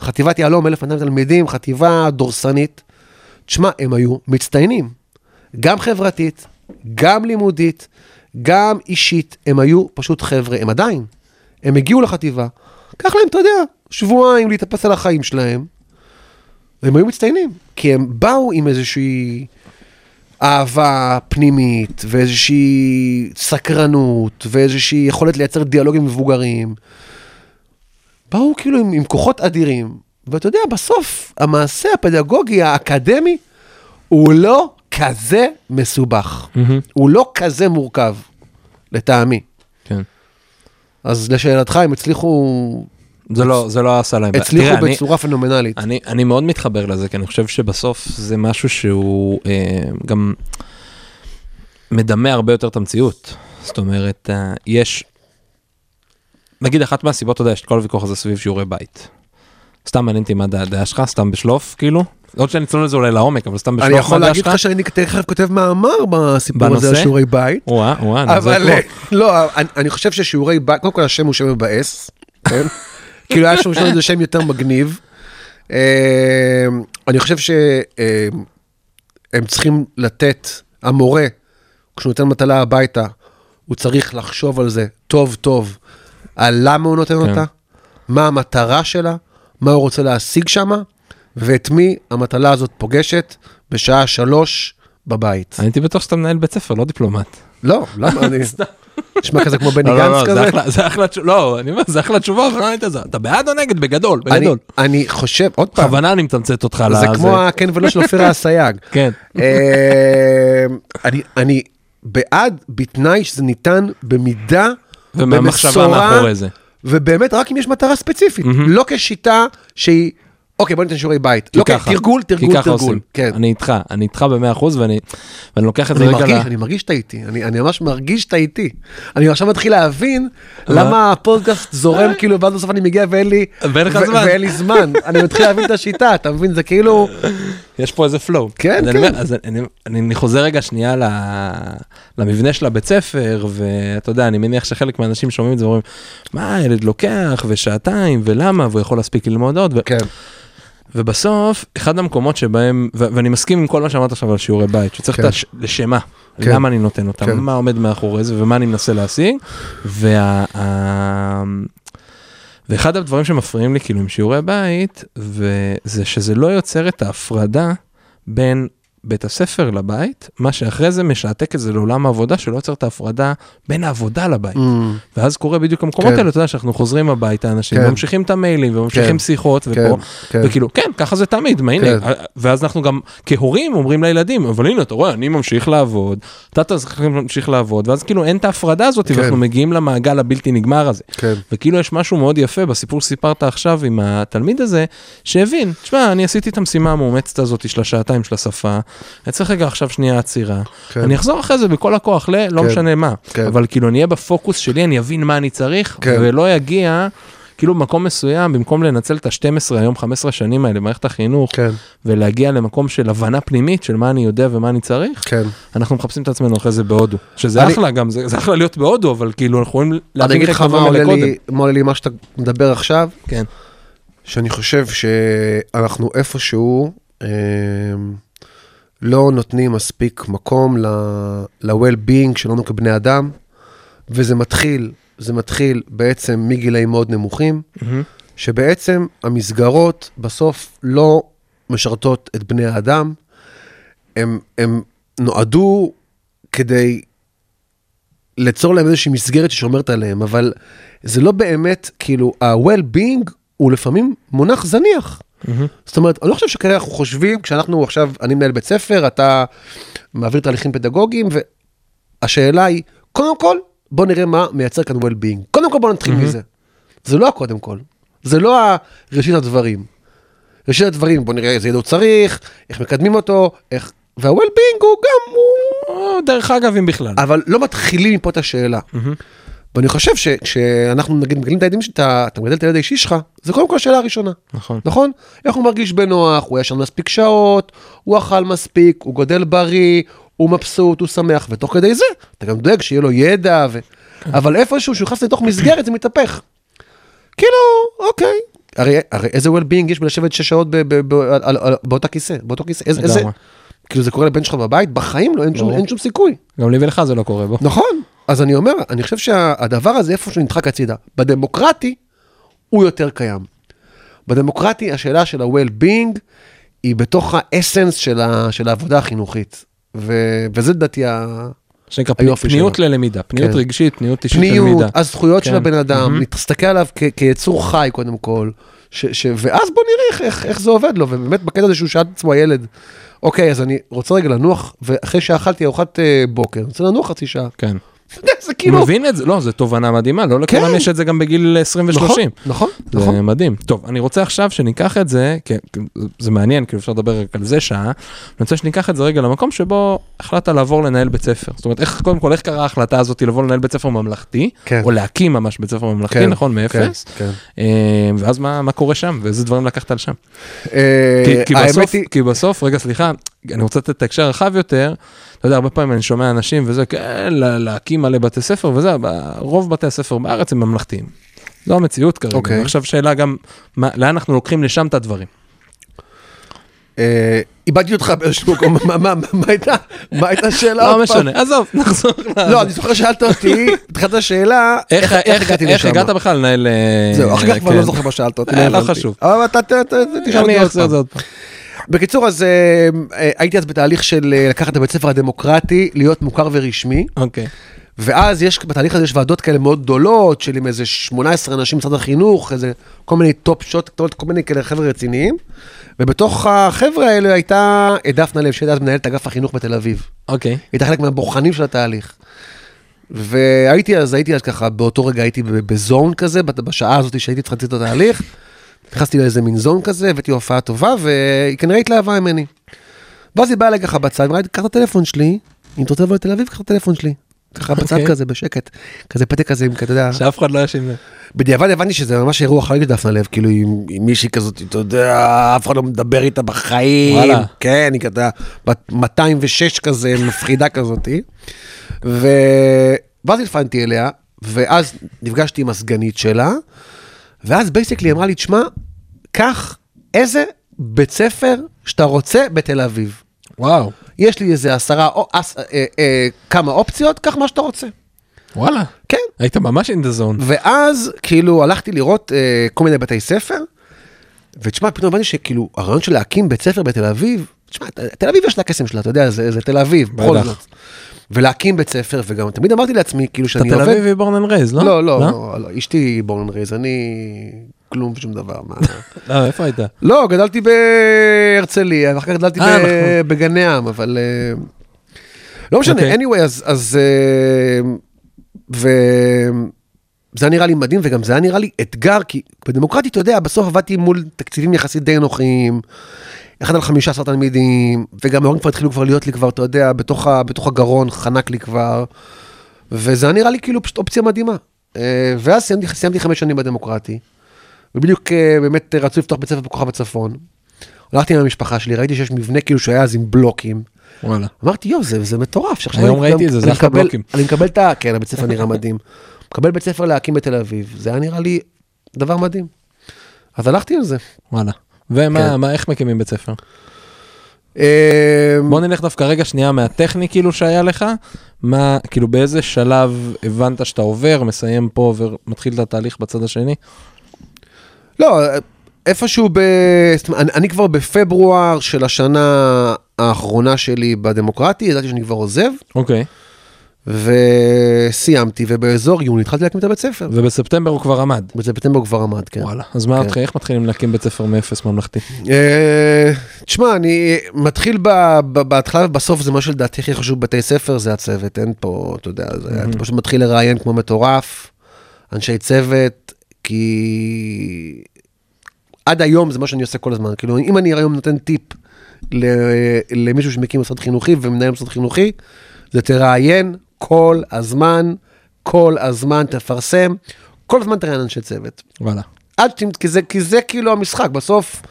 B: חטיבת יהלום, 1,200 תלמידים, חטיבה דורסנית. תשמע, הם היו מצטיינים, גם חברתית, גם לימודית, גם אישית, הם היו פשוט חבר'ה, הם עדיין, הם הגיעו לחטיבה, קח להם, אתה יודע, שבועיים להתאפס על החיים שלהם, והם היו מצטיינים, כי הם באו עם איזושהי אהבה פנימית, ואיזושהי סקרנות, ואיזושהי יכולת לייצר דיאלוג עם מבוגרים. באו כאילו עם, עם כוחות אדירים, ואתה יודע, בסוף המעשה הפדגוגי האקדמי הוא לא כזה מסובך,
C: מהמם.
B: הוא לא כזה מורכב, לטעמי.
C: כן.
B: אז לשאלתך, הם הצליחו,
C: זה לא, זה לא עשה להם. בעיה.
B: הצליחו
C: תראה, אני-
B: בצורה פנומנלית.
C: אני, אני מאוד מתחבר לזה, כי אני חושב שבסוף זה משהו שהוא אה, גם מדמה הרבה יותר את המציאות. זאת אומרת, אה, יש, נגיד אחת מהסיבות, אתה יודע, יש את כל הוויכוח הזה סביב שיעורי בית. סתם מעניין אותי מה הדעה שלך, סתם בשלוף, כאילו. לא שאני אצלול לזה אולי לעומק, אבל סתם בשלוף,
B: אני
C: מה
B: יכול
C: הדעה
B: להגיד
C: שלך?
B: לך שאני תכף כותב מאמר בסיפור הזה? על שיעורי בית.
C: וואה, וואה, אני
B: אבל אה, לא, אני, אני חושב ששיעורי בית, קודם כל השם הוא שם מבאס, כן? כאילו היה שם שם איזה שם יותר מגניב. אה, אני חושב שהם צריכים לתת, המורה, כשהוא נותן מטלה הביתה, הוא צריך לחשוב על זה טוב טוב, על למה הוא נותן
C: כן.
B: אותה, מה המטרה שלה, מה הוא רוצה להשיג שמה, ואת מי המטלה הזאת פוגשת בשעה שלוש בבית.
C: אני הייתי בטוח שאתה מנהל בית ספר, לא דיפלומט.
B: לא, למה אני... נשמע כזה כמו בני
C: לא, לא,
B: גנץ
C: לא, זה
B: כזה?
C: אחלה- זה אחלה תשובה, לא, אני אומר, זה אחלה תשובה, זה. אתה בעד או נגד? בגדול, בגדול.
B: אני חושב, עוד פעם,
C: בכוונה אני מתמצת אותך על
B: זה
C: הזה.
B: כמו הכן ולא של אופירה אסייג.
C: כן.
B: אה, אני- בעד, בתנאי שזה ניתן במידה,
C: ומהמחשבה מאחורי זה.
B: ובאמת רק אם יש מטרה ספציפית. לא כשיטה שהיא, אוקיי בוא ניתן שיעורי בית,
C: כי
B: לא
C: ככה.
B: תרגול,
C: כי
B: תרגול,
C: ככה
B: תרגול,
C: עושים.
B: כן.
C: אני איתך, אני איתך במאה אחוז, ואני ואני לוקח את זה
B: אני
C: רגע
B: מרגיש. אני מרגיש שאתה איתי, אני אני ממש מרגיש שאתה איתי. אני עכשיו מתחיל להבין
C: מה?
B: למה הפודקאסט זורם כאילו, ואז בסוף אני מגיע ואין לי
C: ואין לך זמן.
B: ואין לי זמן. אני מתחיל להבין את השיטה, אתה מבין? זה כאילו,
C: יש פה איזה פלואו.
B: כן,
C: אז
B: כן.
C: אז אני, אני, אני חוזר רגע שנייה ל, למבנה של הבית ספר, ואתה יודע, אני מניח שחלק מהאנשים שומעים את זה ואומרים, מה, הילד לוקח, ושעתיים, ולמה, והוא יכול להספיק ללמוד עוד, ו...
B: כן,
C: ובסוף, אחד המקומות שבהם, ו- ואני מסכים עם כל מה שאמרת עכשיו על שיעורי בית, שצריך
B: כן.
C: את. לשמה,
B: כן.
C: למה אני נותן אותם,
B: כן.
C: מה עומד מאחורי זה ומה אני מנסה להשיג. וה... ואחד הדברים שמפריעים לי כאילו עם שיעורי בית, וזה שזה לא יוצר את ההפרדה בין בית הספר לבית, מה שאחרי זה משעתק את זה לעולם העבודה, שלא יוצר את ההפרדה בין העבודה לבית.
B: Mm,
C: ואז קורה בדיוק המקומות
B: כן.
C: האלה, אתה יודע, שאנחנו חוזרים הביתה, אנשים,
B: כן.
C: ממשיכים את המיילים וממשיכים
B: כן.
C: שיחות,
B: כן,
C: ופה,
B: כן.
C: וכאילו, כן, ככה זה תמיד, מה הנה,
B: כן.
C: ואז אנחנו גם כהורים אומרים לילדים, אבל הנה, אתה רואה, אני ממשיך לעבוד, אתה צריך להמשיך לעבוד, ואז כאילו אין את ההפרדה הזאת,
B: כן.
C: ואנחנו מגיעים למעגל הבלתי נגמר הזה.
B: כן.
C: וכאילו יש משהו מאוד יפה בסיפור שסיפרת עכשיו עם התלמיד הזה, שהבין, תשמע, אני עשיתי את המשימה המאומצת הזאת של השעתיים של השפה, אני צריך רגע עכשיו שנייה עצירה,
B: כן.
C: אני אחזור אחרי זה בכל הכוח, ל- לא
B: כן.
C: משנה מה,
B: כן.
C: אבל כאילו אני אהיה בפוקוס שלי, אני אבין מה אני צריך,
B: כן.
C: ולא יגיע, כאילו במקום מסוים, במקום לנצל את ה-12, היום 15 שנים האלה במערכת החינוך,
B: כן,
C: ולהגיע למקום של הבנה פנימית של מה אני יודע ומה אני צריך,
B: כן.
C: אנחנו מחפשים את עצמנו אחרי זה בהודו. שזה
B: אני-
C: אחלה גם, זה זה אחלה להיות בהודו, אבל כאילו אנחנו יכולים
B: אני
C: להבין
B: אגיד לך
C: חלק
B: מה
C: מהדברים
B: עולה
C: האלה קודם.
B: לי, מה עולה לי מה שאתה מדבר עכשיו,
C: כן.
B: שאני חושב שאנחנו איפשהו אה, לא נותנים מספיק מקום ל-well-being שלנו כבני אדם, וזה מתחיל, זה מתחיל בעצם מגילאים מאוד נמוכים, שבעצם המסגרות בסוף לא משרתות את בני האדם, הם, הם נועדו כדי ליצור להם איזושהי מסגרת ששומרת עליהם, אבל זה לא באמת, כאילו, ה-well-being הוא לפעמים מונח זניח. זאת אומרת, אני לא חושב שכרגע אנחנו חושבים, כשאנחנו עכשיו, אני מנהל בית ספר, אתה מעביר תהליכים פדגוגיים, והשאלה היא, קודם כל, בוא נראה מה מייצר כאן well-being. קודם כל בוא נתחיל מזה. זה לא הקודם כל, זה לא ראשית הדברים. ראשית הדברים, בוא נראה איזה ידע הוא צריך, איך מקדמים אותו, איך... וה-well-being הוא גם, הוא...
C: או, דרך אגב, אם בכלל.
B: אבל לא מתחילים מפה את השאלה. ואני חושב שכשאנחנו נגיד מגלים את הילדים שאתה אתה מגדל את הילד האישי שלך, זה קודם כל השאלה הראשונה.
C: נכון.
B: נכון? איך הוא מרגיש בנוח, הוא ישן מספיק שעות, הוא אכל מספיק, הוא גודל בריא, הוא מבסוט, הוא שמח, ותוך כדי זה, אתה גם דואג שיהיה לו ידע, ו... אבל איפשהו שהוא נכנס לתוך מסגרת זה מתהפך. כאילו, אוקיי. הרי, הרי איזה well-being יש בלשבת שש שעות ב, ב, ב, על, על, באותה כיסא, באותו כיסא, איזה, איזה. כאילו זה קורה לבן שלך בבית, בחיים לא, אין שום,
C: ברור.
B: אין שום סיכוי.
C: גם לי ולך זה לא קורה בו.
B: נכון, אז אני אומר, אני חושב שהדבר הזה איפשהו נדחק הצידה. בדמוקרטי, הוא יותר קיים. בדמוקרטי, השאלה של ה-well-being היא בתוך האסנס של, ה, של העבודה החינוכית. ו, וזה לדעתי ה...
C: שנקרא
B: היופי
C: פניות
B: שלו.
C: ללמידה, פניות
B: כן.
C: רגשית, פניות אישית
B: פניות,
C: ללמידה.
B: הזכויות של
C: כן.
B: הבן אדם,
C: מהמם.
B: להסתכל עליו כ- כיצור חי קודם כל, ש, ש, ואז בוא נראה איך, איך, איך זה עובד לו, ובאמת בקטע הזה שהוא שאל את עצמו הילד, אוקיי, אז אני רוצה רגע לנוח, ואחרי שאכלתי ארוחת אה, בוקר, אני רוצה לנוח חצי שעה.
C: כן.
B: זה
C: הוא
B: כאילו...
C: מבין את זה, לא, זו תובנה מדהימה, לא לכולם
B: כן.
C: יש את זה גם בגיל 20 ו-30.
B: נכון, נכון, נכון.
C: זה מדהים. טוב, אני רוצה עכשיו שניקח את זה, כי זה מעניין, כאילו אפשר לדבר רק על זה שעה, אני רוצה שניקח את זה רגע למקום שבו החלטת לעבור לנהל בית ספר. זאת אומרת, איך, קודם כל, איך קרה ההחלטה הזאת לבוא לנהל בית ספר ממלכתי,
B: כן.
C: או להקים ממש בית ספר ממלכתי,
B: כן,
C: נכון, מאפס?
B: כן.
C: אה, ואז מה, מה קורה שם, ואיזה דברים לקחת על שם?
B: אה,
C: כי, כי, בסוף,
B: היא,
C: כי בסוף, רגע, סליחה, אני רוצה לתת את ההקשר הרחב יותר. אתה יודע, הרבה פעמים אני שומע אנשים וזה, כן, לה- להקים מלא בתי ספר וזה, רוב בתי הספר בארץ הם ממלכתיים. זו המציאות כרגע.
B: אוקיי.
C: עכשיו שאלה גם, מה, לאן אנחנו לוקחים לשם את הדברים?
B: אה, איבדתי אותך באיזשהו מקום, מה- הייתה השאלה?
C: לא? משנה, עזוב, נחזור.
B: לא, אני זוכר ששאלת אותי, התחלת השאלה,
C: איך
B: איך הגעתי
C: איך
B: לשם?
C: הגעת בכלל לנהל... אה,
B: זהו, אחר כך כבר
C: כן.
B: לא זוכר מה שאלת אותי,
C: אה, לא. חשוב.
B: אבל אתה תשאל אותי עוד פעם. בקיצור, אז אה, אה, הייתי אז בתהליך של אה, לקחת את הבית ספר הדמוקרטי, להיות מוכר ורשמי,
C: אוקיי.
B: ואז יש, בתהליך הזה יש ועדות כאלה מאוד גדולות, של עם איזה 18 אנשים במשרד החינוך, איזה כל מיני top shot, כל מיני כאלה חבר'ה רציניים, ובתוך החבר'ה האלה הייתה דפנה לב, שהייתה אז מנהלת אגף החינוך בתל אביב.
C: אוקיי.
B: הייתה חלק מהבוחנים של התהליך. והייתי אז, הייתי אז ככה, באותו רגע הייתי ב zone כזה, בשעה הזאת שהייתי צריך לצאת את התהליך, נכנסתי לאיזה מין zone כזה, הבאתי הופעה טובה, והיא כנראה התלהבה ממני. ואז היא באה אליי ככה בצד, ואמרה לי, קח את הטלפון שלי, אם אתה רוצה לבוא לתל אביב, קח את הטלפון שלי. ככה בצד
C: אוקיי.
B: כזה, בשקט, כזה פתק כזה, אתה יודע,
C: שאף אחד לא ישים לב.
B: בדיעבד הבנתי שזה ממש אירוע חריג לדפנה לב, כאילו עם, מישהי כזאת, אתה יודע, אף אחד לא מדבר איתה בחיים.
C: וואלה.
B: כן, היא כזה, בת 206 כזה, מפחידה כזאתי. ואז נלפנתי אליה, ואז נפגשתי עם הסגנית שלה, ואז בייסקלי אמרה לי, תשמע, קח איזה בית ספר שאתה רוצה בתל אביב.
C: וואו.
B: יש לי איזה עשרה, או, עש, אה, אה, כמה אופציות, קח מה שאתה רוצה.
C: וואלה.
B: כן.
C: היית ממש in the zone.
B: ואז כאילו הלכתי לראות אה, כל מיני בתי ספר, ותשמע, פתאום הבנתי שכאילו הרעיון של להקים בית ספר בתל אביב, תשמע, תל אביב יש לה קסם שלה, אתה יודע, זה, זה תל אביב, בכל. זאת. ולהקים בית ספר, וגם תמיד אמרתי לעצמי, כאילו
C: אתה
B: שאני
C: תל... אביבי born and raised, לא?
B: לא, לא, לא, לא, אשתי born raised, אני כלום ושום דבר. מה...
C: לא, איפה היית?
B: לא, גדלתי בהרצליה, ואחר כך גדלתי
C: אה, נכון.
B: בגני עם, אבל... אה, לא משנה,
C: אוקיי.
B: anyway, אז... אז וזה היה נראה לי מדהים, וגם זה היה נראה לי אתגר, כי בדמוקרטית, אתה יודע, בסוף עבדתי מול תקציבים יחסית די נוחים, אחד על 15 תלמידים, וגם ההורים כבר התחילו כבר להיות לי כבר, אתה יודע, בתוך, ה, בתוך הגרון, חנק לי כבר, וזה נראה לי כאילו פשוט אופציה מדהימה. אה, ואז סיימתי, סיימתי חמש שנים בדמוקרטי, ובדיוק אה, באמת רצו לפתוח בית ספר בכוכב הצפון. הלכתי עם המשפחה שלי, ראיתי שיש מבנה כאילו שהיה אז עם בלוקים.
C: וואלה.
B: אמרתי, יואו, זה, זה מטורף.
C: היום ראיתי את זה, זה אחלה בלוקים.
B: אני מקבל את ה... כן, הבית ספר נראה מדהים. מקבל בית ספר להקים בתל אביב, זה היה נראה לי דבר מדהים. אז הלכתי על זה.
C: וואלה. ומה,
B: כן.
C: מה, איך מקימים בית ספר?
B: אה,
C: בוא נלך דווקא רגע שנייה מהטכני כאילו שהיה לך, מה, כאילו באיזה שלב הבנת שאתה עובר, מסיים פה ומתחיל את התהליך בצד השני?
B: לא, איפשהו ב... אני, אני כבר בפברואר של השנה האחרונה שלי בדמוקרטי, ידעתי שאני כבר עוזב,
C: אוקיי.
B: וסיימתי, ובאזור יוני התחלתי להקים את הבית ספר.
C: ובספטמבר הוא כבר עמד.
B: בספטמבר הוא כבר עמד, כן.
C: וואלה. אז מה,
B: כן.
C: איך מתחילים להקים בית ספר מאפס ממלכתי?
B: אה, תשמע, אני מתחיל בהתחלה ובסוף זה מה שלדעתי הכי חשוב בבתי ספר, זה הצוות, אין פה, אתה יודע, אתה פשוט מתחיל לראיין כמו מטורף, אנשי צוות, כי עד היום זה מה שאני עושה כל הזמן, כאילו אם אני היום נותן טיפ למישהו שמקים משרד חינוכי ומנהל משרד חינוכי, זה תראיין כל הזמן, כל הזמן תפרסם, כל הזמן תראיין אנשי צוות.
C: וואלה.
B: עד ש... כי זה, כי זה כאילו המשחק, בסוף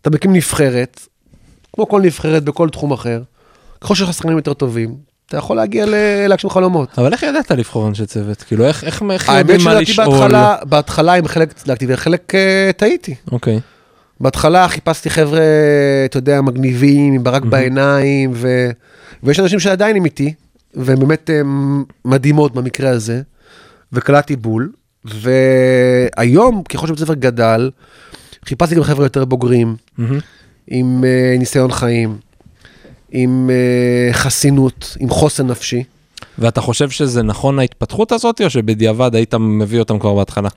B: אתה מקים נבחרת, כמו כל נבחרת בכל תחום אחר, ככל שיש לך שחקנים יותר טובים, אתה יכול להגיע להגשים חלומות.
C: אבל איך ידעת לבחור אנשי צוות? כאילו, איך, איך, איך
B: האמת
C: יודעים מה
B: שלדעתי
C: לשאול?
B: בהתחלה, בהתחלה עם חלק הצדקתי וחלק אה, טעיתי.
C: אוקיי.
B: בהתחלה חיפשתי חבר'ה, אתה יודע, מגניבים, עם ברק בעיניים, ו... ויש אנשים שעדיין הם איתי, והן באמת אה, מדהימות במקרה הזה, וקלעתי בול. והיום, ככל שבית הספר גדל, חיפשתי גם חבר'ה יותר בוגרים,
C: מהמם.
B: עם אה, ניסיון חיים, עם אה, חסינות, עם חוסן נפשי.
C: ואתה חושב שזה נכון ההתפתחות הזאת, או שבדיעבד היית מביא אותם כבר בהתחלה?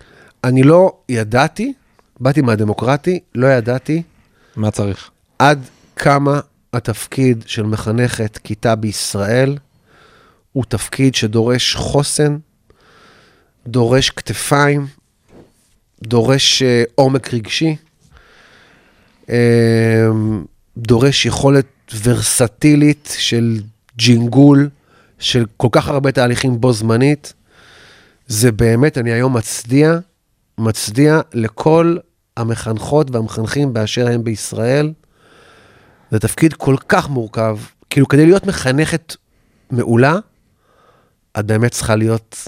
B: אני לא ידעתי, באתי מהדמוקרטי, לא ידעתי
C: מה צריך?
B: עד כמה התפקיד של מחנכת כיתה בישראל הוא תפקיד שדורש חוסן, דורש כתפיים, דורש אה, עומק רגשי, אה, דורש יכולת ורסטילית של ג'ינגול, של כל כך הרבה תהליכים בו זמנית. זה באמת, אני היום מצדיע, מצדיע לכל המחנכות והמחנכים באשר הם בישראל. זה תפקיד כל כך מורכב. כאילו, כדי להיות מחנכת מעולה, את באמת צריכה להיות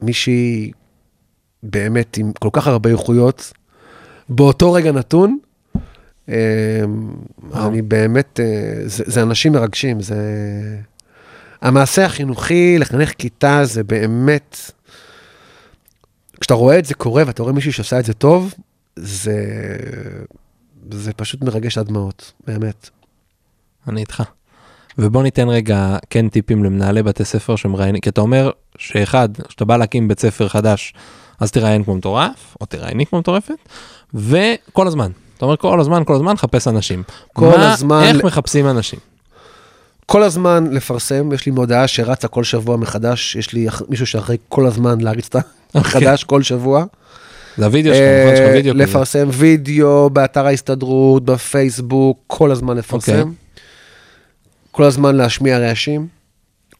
B: מישהי באמת עם כל כך הרבה איכויות, באותו רגע נתון. אה, אני באמת, אה, זה, זה אנשים מרגשים, זה... המעשה החינוכי, לחנך כיתה, זה באמת... כשאתה רואה את זה קורה ואתה רואה מישהי שעושה את זה טוב, זה, זה פשוט מרגש עד דמעות, באמת.
C: אני איתך. ובוא ניתן רגע כן טיפים למנהלי בתי ספר שמראיינים, כי אתה אומר שאחד, כשאתה בא להקים בית ספר חדש, אז תראיין כמו מטורף, או תראייני כמו מטורפת, וכל הזמן. אתה אומר כל הזמן, כל הזמן, חפש אנשים.
B: כל
C: מה,
B: הזמן-
C: איך מחפשים אנשים?
B: כל הזמן לפרסם, יש לי מודעה שרצה כל שבוע מחדש, יש לי מישהו שאחראי כל הזמן להריץ אותה מחדש כל שבוע.
C: זה הוידאו שלך, נכון? יש לך
B: אה,
C: וידאו כזה.
B: לפרסם וידאו באתר ההסתדרות, בפייסבוק, כל הזמן לפרסם. כל הזמן להשמיע רעשים,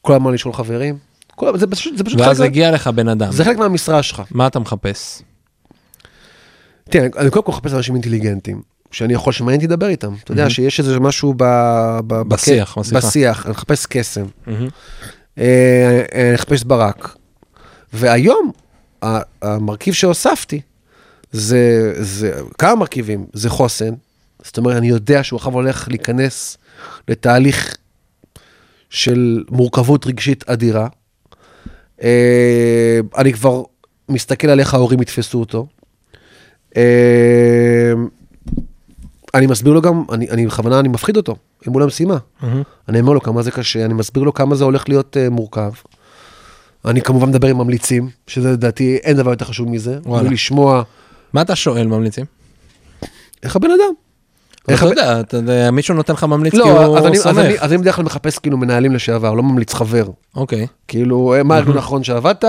B: כל הזמן לשאול חברים. כל- זה פשוט, זה פשוט
C: ואז
B: חלק,
C: הגיע לך בן אדם.
B: זה חלק מהמשרה שלך.
C: מה אתה מחפש?
B: תראה, אני- אני קודם כל מחפש אנשים אינטליגנטים, שאני יכול שמעניין אותי לדבר איתם. אתה יודע שיש איזה משהו ב... ב-
C: בשיח, בשיחה.
B: בשיח, אני מחפש קסם. אה, אה, נחפש ברק. והיום, המרכיב שהוספתי, זה, זה כמה מרכיבים, זה חוסן. זאת אומרת, אני יודע שהוא עכשיו הולך להיכנס לתהליך של מורכבות רגשית אדירה. אה, אני כבר מסתכל על איך ההורים יתפסו אותו. אה, אני מסביר לו גם, אני, אני בכוונה, אני מפחיד אותו, אל מול המשימה.
C: מהמם.
B: אני אומר לו כמה זה קשה, אני מסביר לו כמה זה הולך להיות uh, מורכב. אני כמובן מדבר עם ממליצים, שזה לדעתי אין דבר יותר חשוב מזה.
C: וואלה.
B: לשמוע
C: מה אתה שואל ממליצים?
B: איך הבן אדם. איך
C: אתה יודע, אתה יודע, מישהו נותן לך ממליץ כי
B: לא,
C: הוא
B: אז אני, אז. אני, אז אני בדרך כלל מחפש כאילו מנהלים לשעבר, לא ממליץ חבר.
C: אוקיי.
B: כאילו, אה, מה הארגון האחרון שעבדת?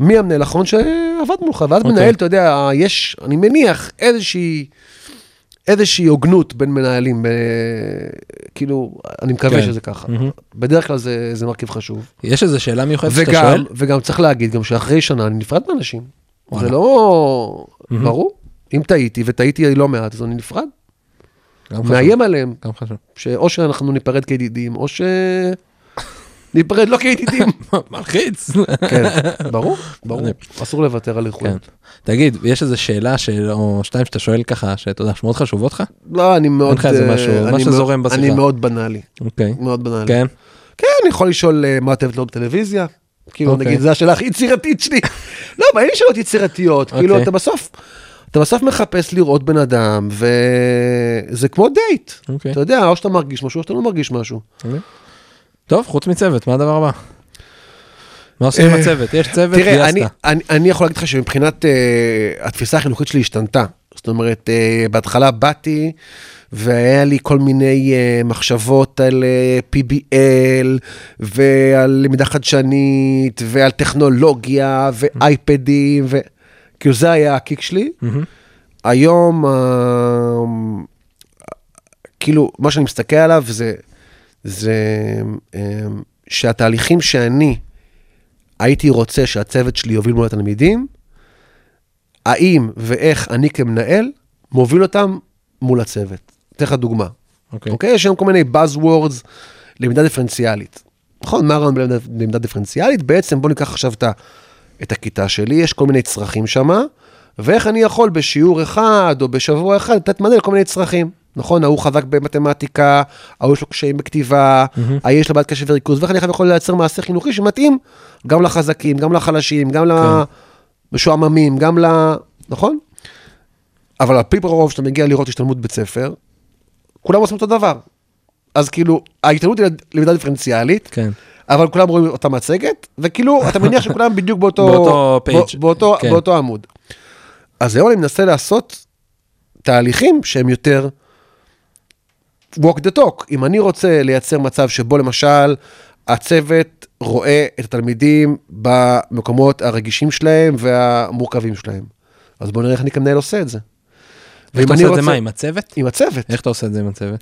B: מי המנהל האחרון שעבד מולך? ואז
C: אוקיי.
B: מנהל, אתה יודע, יש, אני מניח, איזושהי, איזושהי הוגנות בין מנהלים. אה, כאילו, אני מקווה
C: כן.
B: שזה ככה.
C: מהמם.
B: בדרך כלל זה, זה מרכיב חשוב.
C: יש איזה שאלה מיוחדת שאתה שואל?
B: וגם צריך להגיד, גם שאחרי שנה אני נפרד מאנשים.
C: וואלה.
B: זה לא...
C: מהמם.
B: ברור. אם טעיתי, וטעיתי לא מעט, אז אני נפרד. מאיים עליהם,
C: גם חשוב.
B: שאו שאנחנו ניפרד כידידים, או ש... ניפרד לא כידידים.
C: מלחיץ.
B: כן, ברור, ברור, אסור לוותר על
C: כן.
B: איכות.
C: תגיד, יש איזה שאלה של- או שתיים שאתה שואל ככה, שאתה יודע, שמאוד חשובות לך?
B: לא, אני מאוד...
C: לך איזה
B: אה,
C: משהו,
B: אני
C: משהו
B: מאוד-
C: זורם בשיחה.
B: אני מאוד בנאלי,
C: אוקיי.
B: מאוד בנאלי.
C: כן?
B: כן, אני יכול לשאול אה, מה את אוהבת לראות בטלוויזיה. כאילו,
C: אוקיי.
B: נגיד, זו השאלה הכי יצירתית שלי. לא, אבל אין לי שאלות יצירתיות. כאילו,
C: אוקיי.
B: אתה בסוף, אתה בסוף מחפש לראות בן אדם, וזה כמו דייט.
C: אוקיי.
B: אתה יודע, או שאתה מרגיש משהו, או שאתה לא מרגיש משהו.
C: טוב, חוץ מצוות, מה הדבר הבא? מה עושים עם
B: אה,
C: הצוות? יש צוות,
B: תראה, אני,
C: גייסת.
B: אני, אני יכול להגיד לך שמבחינת uh, התפיסה החינוכית שלי השתנתה. זאת אומרת, uh, בהתחלה באתי והיה לי כל מיני uh, מחשבות על uh, PBL ועל למידה חדשנית ועל טכנולוגיה ואייפדים וכאילו זה היה הקיק שלי.
C: מהמם.
B: היום, אה, כאילו, מה שאני מסתכל עליו זה, זה אה, שהתהליכים שאני הייתי רוצה שהצוות שלי יוביל מול התלמידים, האם ואיך אני כמנהל מוביל אותם מול הצוות. אתן לך דוגמה.
C: אוקיי.
B: אוקיי? יש היום כל מיני Buzzwords למידה דיפרנציאלית. נכון, מה הרעיון בלמידה- בלמידה דיפרנציאלית? בעצם בוא ניקח עכשיו את, ה, את הכיתה שלי, יש כל מיני צרכים שמה, ואיך אני יכול בשיעור אחד או בשבוע אחד לתת מענה לכל מיני צרכים. נכון, ההוא חזק במתמטיקה, ההוא יש לו קשיים בכתיבה, ההוא יש לו בעיית קשב וריכוז, ואיך אני יכול לייצר מעשה חינוכי שמתאים גם לחזקים, גם לחלשים, גם למשועממים, גם ל... נכון? אבל על פי רוב, כשאתה מגיע לראות השתלמות בית ספר, כולם עושים אותו דבר. אז כאילו, ההשתלמות היא למידה דיפרנציאלית,
C: כן.
B: אבל כולם רואים אותה מצגת, וכאילו, אתה מניח שכולם בדיוק באותו...
C: באותו.
B: בא- באותו,
C: כן.
B: באותו עמוד. אז היום אני מנסה לעשות תהליכים שהם יותר walk the talk. אם אני רוצה לייצר מצב שבו למשל הצוות רואה את התלמידים במקומות הרגישים שלהם והמורכבים שלהם, אז בוא נראה איך אני כמנהל עושה את זה.
C: ואתה
B: ואם
C: עושה את זה
B: רוצה-
C: מה, עם הצוות?
B: עם הצוות.
C: איך אתה עושה את זה עם הצוות?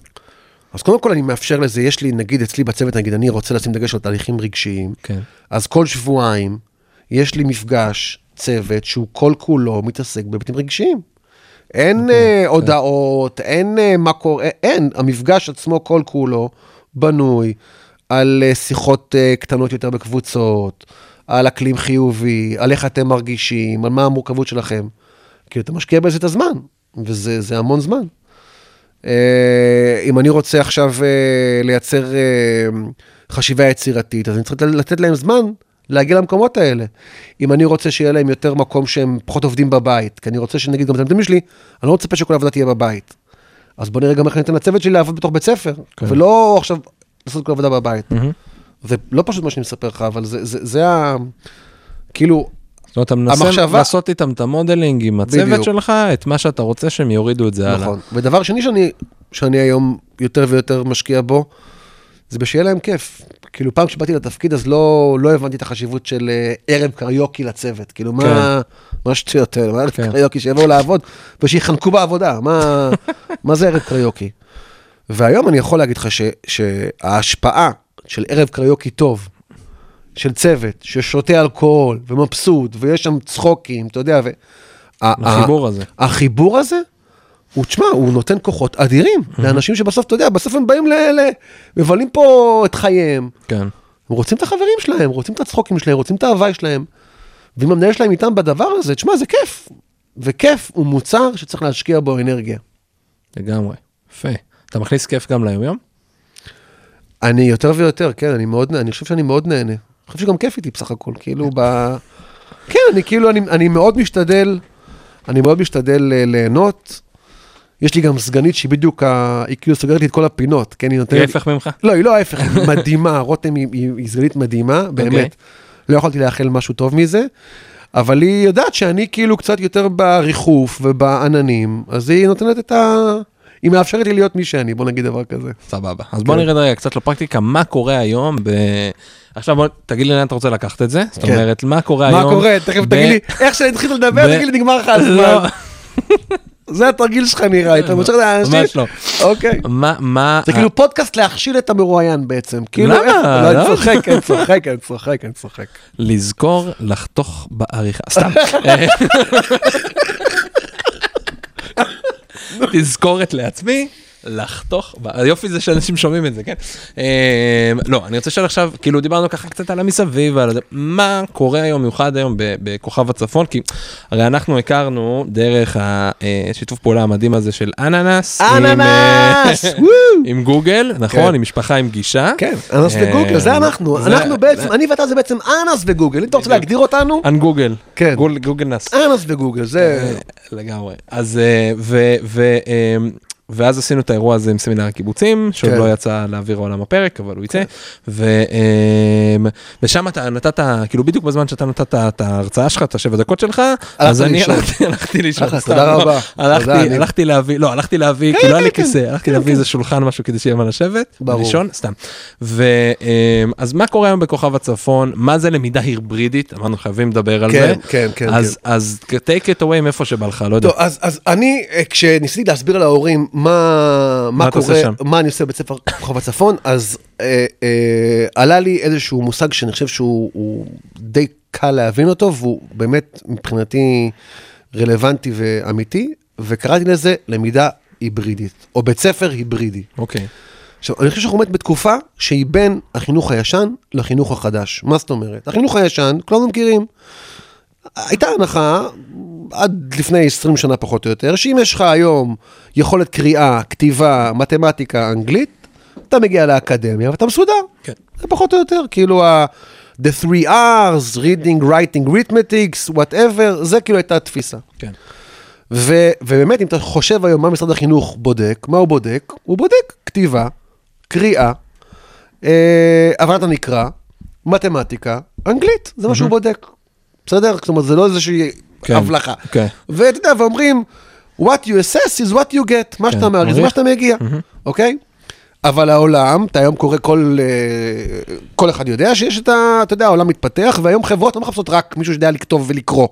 B: אז קודם כל אני מאפשר לזה, יש לי, נגיד אצלי בצוות, נגיד אני רוצה לשים דגש על תהליכים רגשיים,
C: כן.
B: אז כל שבועיים יש לי מפגש צוות שהוא כל כולו מתעסק בהיבטים רגשיים. אין
C: אוקיי,
B: okay, הודעות, אין אה, מה קורה, אין, המפגש עצמו כל כולו בנוי על אה, שיחות אה, קטנות יותר בקבוצות, על אקלים חיובי, על איך אתם מרגישים, על מה המורכבות שלכם. כי אתה משקיע בזה את הזמן, וזה זה המון זמן. אה, אם אני רוצה עכשיו אה, לייצר אה, חשיבה יצירתית, אז אני צריך לתת להם זמן להגיע למקומות האלה. אם אני רוצה שיהיה להם יותר מקום שהם פחות עובדים בבית, כי אני רוצה שנגיד גם את התלמידים שלי, אני לא מצפה שכל העבודה תהיה בבית. אז בוא נראה גם איך אני אתן לצוות שלי לעבוד בתוך בית ספר,
C: כן.
B: ולא עכשיו לעשות כל עבודה בבית.
C: מהמם.
B: זה לא פשוט מה שאני מספר לך, אבל זה, זה, זה ה... כאילו,
C: זאת אומרת, אתה מנסה
B: המחשבה-
C: לעשות איתם את המודלינג עם הצוות
B: בדיוק.
C: שלך, את מה שאתה רוצה שהם יורידו את זה הלאה.
B: נכון. ודבר שני שאני, שאני היום יותר ויותר משקיע בו, זה בשיהיה להם כיף. כאילו, פעם כשבאתי לתפקיד, אז לא, לא הבנתי את החשיבות של אה, ערב קריוקי לצוות. כאילו, מה, מה השטויות האלה? מה ערב
C: כן.
B: קריוקי? שיבואו לעבוד ושיחנקו בעבודה. מה, מה זה ערב קריוקי? והיום אני יכול להגיד לך ש, שההשפעה של ערב קריוקי טוב, של צוות ששותה אלכוהול ומבסוט, ויש שם צחוקים, אתה יודע, ו...
C: החיבור הזה.
B: החיבור הזה, הוא, תשמע, הוא נותן כוחות אדירים לאנשים שבסוף, אתה יודע, בסוף הם באים ל... ל מבלים פה את חייהם.
C: כן.
B: הם רוצים את החברים שלהם, רוצים את הצחוקים שלהם, רוצים את ההוואי שלהם. ואם המנהל שלהם איתם בדבר הזה, תשמע, זה כיף. וכיף הוא מוצר שצריך להשקיע בו אנרגיה.
C: לגמרי. יפה. אתה מכניס כיף גם ליומיום?
B: אני יותר ויותר, כן, אני מאוד, אני חושב שאני מאוד נהנה. אני חושב שגם כיף איתי בסך הכל, כאילו ב... כן, אני כאילו, אני, אני מאוד משתדל, אני מאוד משתדל אה, ליהנות. יש לי גם סגנית שהיא בדיוק, ה... היא כאילו סוגרת לי את כל הפינות, כן, היא נותנת...
C: ההפך ממך?
B: לא, היא לא ההפך, היא מדהימה, רותם היא, היא, היא סגנית מדהימה, באמת. לא יכולתי לאחל משהו טוב מזה, אבל היא יודעת שאני כאילו קצת יותר בריחוף ובעננים, אז היא נותנת את ה... היא מאפשרת לי להיות מי שאני, בוא נגיד דבר כזה.
C: סבבה. אז בוא
B: כן.
C: נרד רגע קצת לפרקטיקה, מה קורה היום ב... עכשיו בוא תגיד לי לאן אתה רוצה לקחת את זה. זאת
B: כן.
C: אומרת, מה קורה
B: מה
C: היום...
B: קורה? תכף תגיד לי, איך שהתחילו לדבר,
C: ב-
B: תגיד לי, נגמר לך
C: לא,
B: הזמן. זה התרגיל שלך נראה אתה מושך את האנשים?
C: ממש לא.
B: אוקיי.
C: מה, מה...
B: זה כאילו פודקאסט להכשיל את המרואיין בעצם. כאילו,
C: למה?
B: לא,
C: לא.
B: אני צוחק, אני צוחק, אני צוחק, אני צוחק.
C: לזכור לחתוך בעריכה, סתם. תזכורת לעצמי, לחתוך, היופי זה שאנשים שומעים את זה, כן? אה, לא, אני רוצה לשאול עכשיו, כאילו דיברנו ככה קצת על המסביב זה, מה קורה היום, מיוחד היום בכוכב הצפון, כי הרי אנחנו הכרנו דרך השיתוף פעולה המדהים הזה של אננס, אה,
B: אננס! וואו!
C: עם גוגל, נכון?
B: כן.
C: עם משפחה עם גישה.
B: כן,
C: אה,
B: וגוגל, זה אנחנו. אנחנו בעצם, אני ואתה זה בעצם אנס וגוגל. אם אתה רוצה להגדיר אותנו,
C: אנגוגל,
B: כן.
C: גול- גוגל נס.
B: אנס וגוגל, זה...
C: לגמרי. אז אה, ו... ו... ואז עשינו את האירוע הזה עם סמינר הקיבוצים, שעוד
B: כן.
C: לא יצא לאוויר העולם הפרק, אבל הוא יצא. ו, אה, ושם אתה נתת, כאילו בדיוק בזמן שאתה נתת את ההרצאה שלך, את השבע דקות שלך, אז אני. הלכתי, הלכתי לישון.
B: תודה. רבה.
C: הלכתי, הלכתי להביא, לא, הלכתי להביא,
B: כן,
C: כי לא היה לי
B: כן,
C: כיסא,
B: כן,
C: הלכתי
B: כן,
C: להביא
B: כן.
C: איזה שולחן, משהו כדי שיהיה מה לשבת,
B: ברור.
C: לישון, סתם. ואז מה קורה היום בכוכב הצפון? מה זה למידה היברידית? אמרנו חייבים לדבר על
B: כן,
C: זה.
B: כן, כן,
C: אז, אז take it away מאיפה שבא לך, לא יודע.
B: אז, אז אני, אה, כשניסיתי להסביר להורים מה, מה,
C: מה
B: קורה? מה אני עושה בבית ספר כוכב הצפון, אז אה, אה, עלה לי איזשהו מושג שאני חושב שהוא הוא די קל להבין אותו, והוא באמת מבחינתי רלוונטי ואמיתי, וקראתי לזה למידה היברידית, או בית ספר היברידי.
C: אוקיי.
B: עכשיו, אני חושב שאנחנו באמת בתקופה שהיא בין החינוך הישן לחינוך החדש. מה זאת אומרת? החינוך הישן, כולנו מכירים. הייתה הנחה, עד לפני 20 שנה פחות או יותר, שאם יש לך היום יכולת קריאה, כתיבה, מתמטיקה, אנגלית, אתה מגיע לאקדמיה ואתה מסודר.
C: כן.
B: זה פחות או יותר, כאילו ה... The three R's, reading, writing, arithmetics, whatever, זה כאילו הייתה התפיסה.
C: כן.
B: ו- ובאמת, אם אתה חושב היום מה משרד החינוך בודק, מה הוא בודק? הוא בודק כתיבה, קריאה, אה, הבנת הנקרא, מתמטיקה, אנגלית, זה מה שהוא בודק. בסדר? זאת אומרת, זה לא איזושהי הבלחה.
C: כן.
B: ואתה יודע, ואומרים, what you assess is what you get, מה שאתה מעריך זה. מה שאתה מגיע, אוקיי? אבל העולם, אתה היום קורא כל, אה, כל אחד יודע שיש את ה... אתה יודע, העולם מתפתח, והיום חברות לא מחפשות רק מישהו שיודע לכתוב ולקרוא.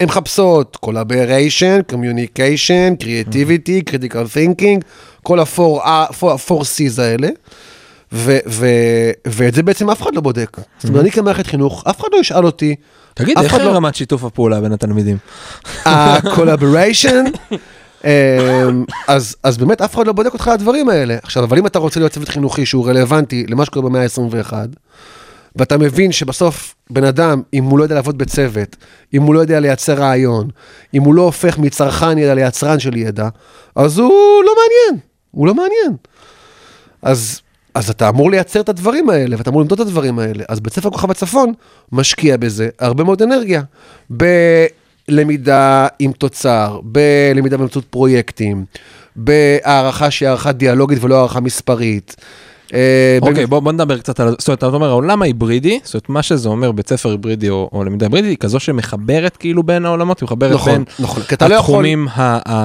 B: הן מחפשות collaboration, communication, creativity, critical thinking, כל ה-4 C's האלה, ו- ו- ואת זה בעצם אף אחד לא בודק. זאת אומרת, אני כמערכת חינוך, אף אחד לא ישאל אותי,
C: תגיד, איך
B: לא-
C: רמת שיתוף הפעולה בין התלמידים?
B: ה-collaboration, אמ, אז, אז באמת אף אחד לא בודק אותך על הדברים האלה. עכשיו, אבל אם אתה רוצה להיות צוות חינוכי שהוא רלוונטי למה שקורה במאה ה-21, ואתה מבין שבסוף בן אדם, אם הוא לא יודע לעבוד בצוות, אם הוא לא יודע לייצר רעיון, אם הוא לא הופך מצרכן ידע ליצרן של ידע, אז הוא לא מעניין, הוא לא מעניין. אז, אז אתה אמור לייצר את הדברים האלה, ואתה אמור למדוד את הדברים האלה. אז בית ספר כוכב הצפון משקיע בזה הרבה מאוד אנרגיה. בלמידה עם תוצר, בלמידה באמצעות פרויקטים, בהערכה שהיא הערכה דיאלוגית ולא הערכה מספרית. אה,
C: אוקיי, בוא בוא נדבר קצת על... זאת אומרת, אתה אומר, העולם ההיברידי, זאת אומרת, מה שזה אומר, בית ספר היברידי או או למידה היברידית, היא כזו שמחברת כאילו בין העולמות, היא מחברת
B: נכון,
C: בין
B: נכון, לא.
C: התחומים,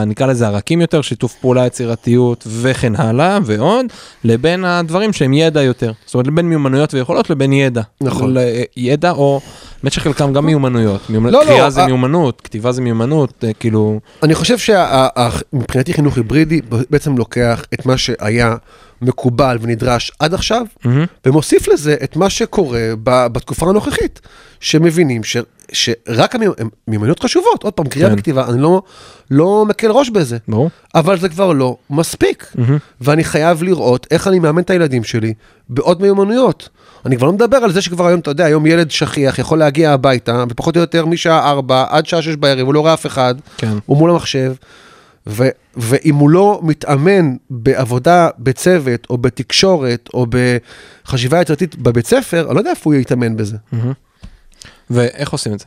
C: נקרא לזה הרכים יותר, שיתוף פעולה, יצירתיות וכן הלאה, ועוד, לבין הדברים שהם ידע יותר. זאת אומרת, לבין מיומנויות ויכולות לבין ידע.
B: נכון.
C: ל- ידע או, באמת שחלקם גם מיומנויות. מיומנ-
B: לא, לא,
C: קריאה זה
B: ה-
C: מיומנות, כתיבה זה מיומנות, אה, כאילו...
B: אני חושב שמבחינתי חינוך היברידי בעצם לוקח את מה שהיה מקובל ונדרש עד עכשיו,
C: מהמם.
B: ומוסיף לזה את מה שקורה ב- בתקופה הנוכחית, שמבינים ש, שרק המיומנויות חשובות, עוד פעם, קריאה
C: כן.
B: וכתיבה, אני לא, לא מקל ראש בזה,
C: ברור.
B: אבל זה כבר לא מספיק,
C: מהמם.
B: ואני חייב לראות איך אני מאמן את הילדים שלי בעוד מיומנויות. אני כבר לא מדבר על זה שכבר היום, אתה יודע, היום ילד שכיח יכול להגיע הביתה, ופחות או יותר משעה 4 עד שעה 6 בערב, הוא לא רואה אף אחד,
C: כן.
B: הוא מול המחשב, ו, ואם הוא לא מתאמן בעבודה בצוות, או בתקשורת, או בחשיבה יצירתית בבית ספר, אני לא יודע איפה הוא יתאמן בזה.
C: ואיך עושים את זה?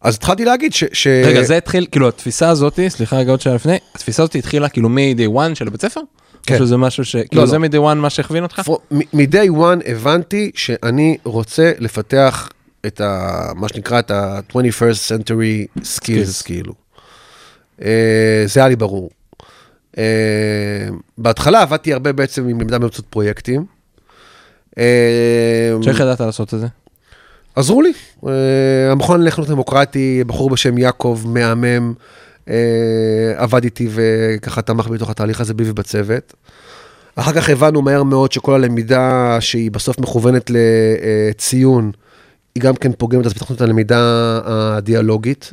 B: אז התחלתי להגיד ש... ש...
C: רגע, זה התחיל, כאילו התפיסה הזאתי, סליחה רגע עוד שעה לפני, התפיסה הזאתי התחילה כאילו מ-day one של הבית ספר?
B: כן.
C: או שזה משהו ש... כאילו
B: לא.
C: זה מ-day one מה שהכווין אותך?
B: מ-day one הבנתי שאני רוצה לפתח את ה... מה שנקרא את ה-21st century skills,
C: Skills.
B: כאילו. אה, זה היה לי ברור. אה, בהתחלה עבדתי הרבה בעצם עם למידה באמצעות פרויקטים. אה,
C: שאיך ידעת לעשות את זה?
B: עזרו לי. אה, המכון לחינוך דמוקרטי, בחור בשם יעקב, מהמם, אה, עבד איתי וככה תמך בתוך התהליך הזה בי ובצוות. אחר כך הבנו מהר מאוד שכל הלמידה שהיא בסוף מכוונת לציון, היא גם כן פוגמת, אז את הלמידה הדיאלוגית,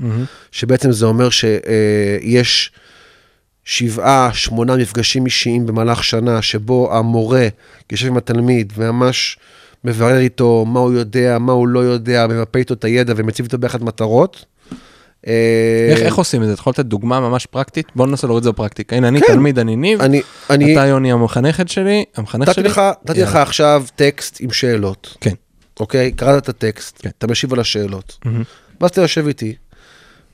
B: שבעצם זה אומר שיש שבעה, שמונה מפגשים אישיים במהלך שנה, שבו המורה יושב עם התלמיד וממש מברר איתו מה הוא יודע, מה הוא לא יודע, ממפה איתו את הידע ומציב איתו ביחד מטרות. אה,
C: איך, איך עושים את זה? אתה יכול לתת דוגמה ממש פרקטית? בוא ננסה להוריד את זה בפרקטיקה. הנה, אני
B: כן.
C: תלמיד, אני ניב,
B: אני, אני,
C: אתה יוני המחנכת שלי, המחנך שלי.
B: נתתי לך. עכשיו טקסט עם שאלות,
C: כן.
B: אוקיי? קראת את הטקסט,
C: כן.
B: אתה משיב על השאלות.
C: מהמם.
B: ואז אתה יושב איתי,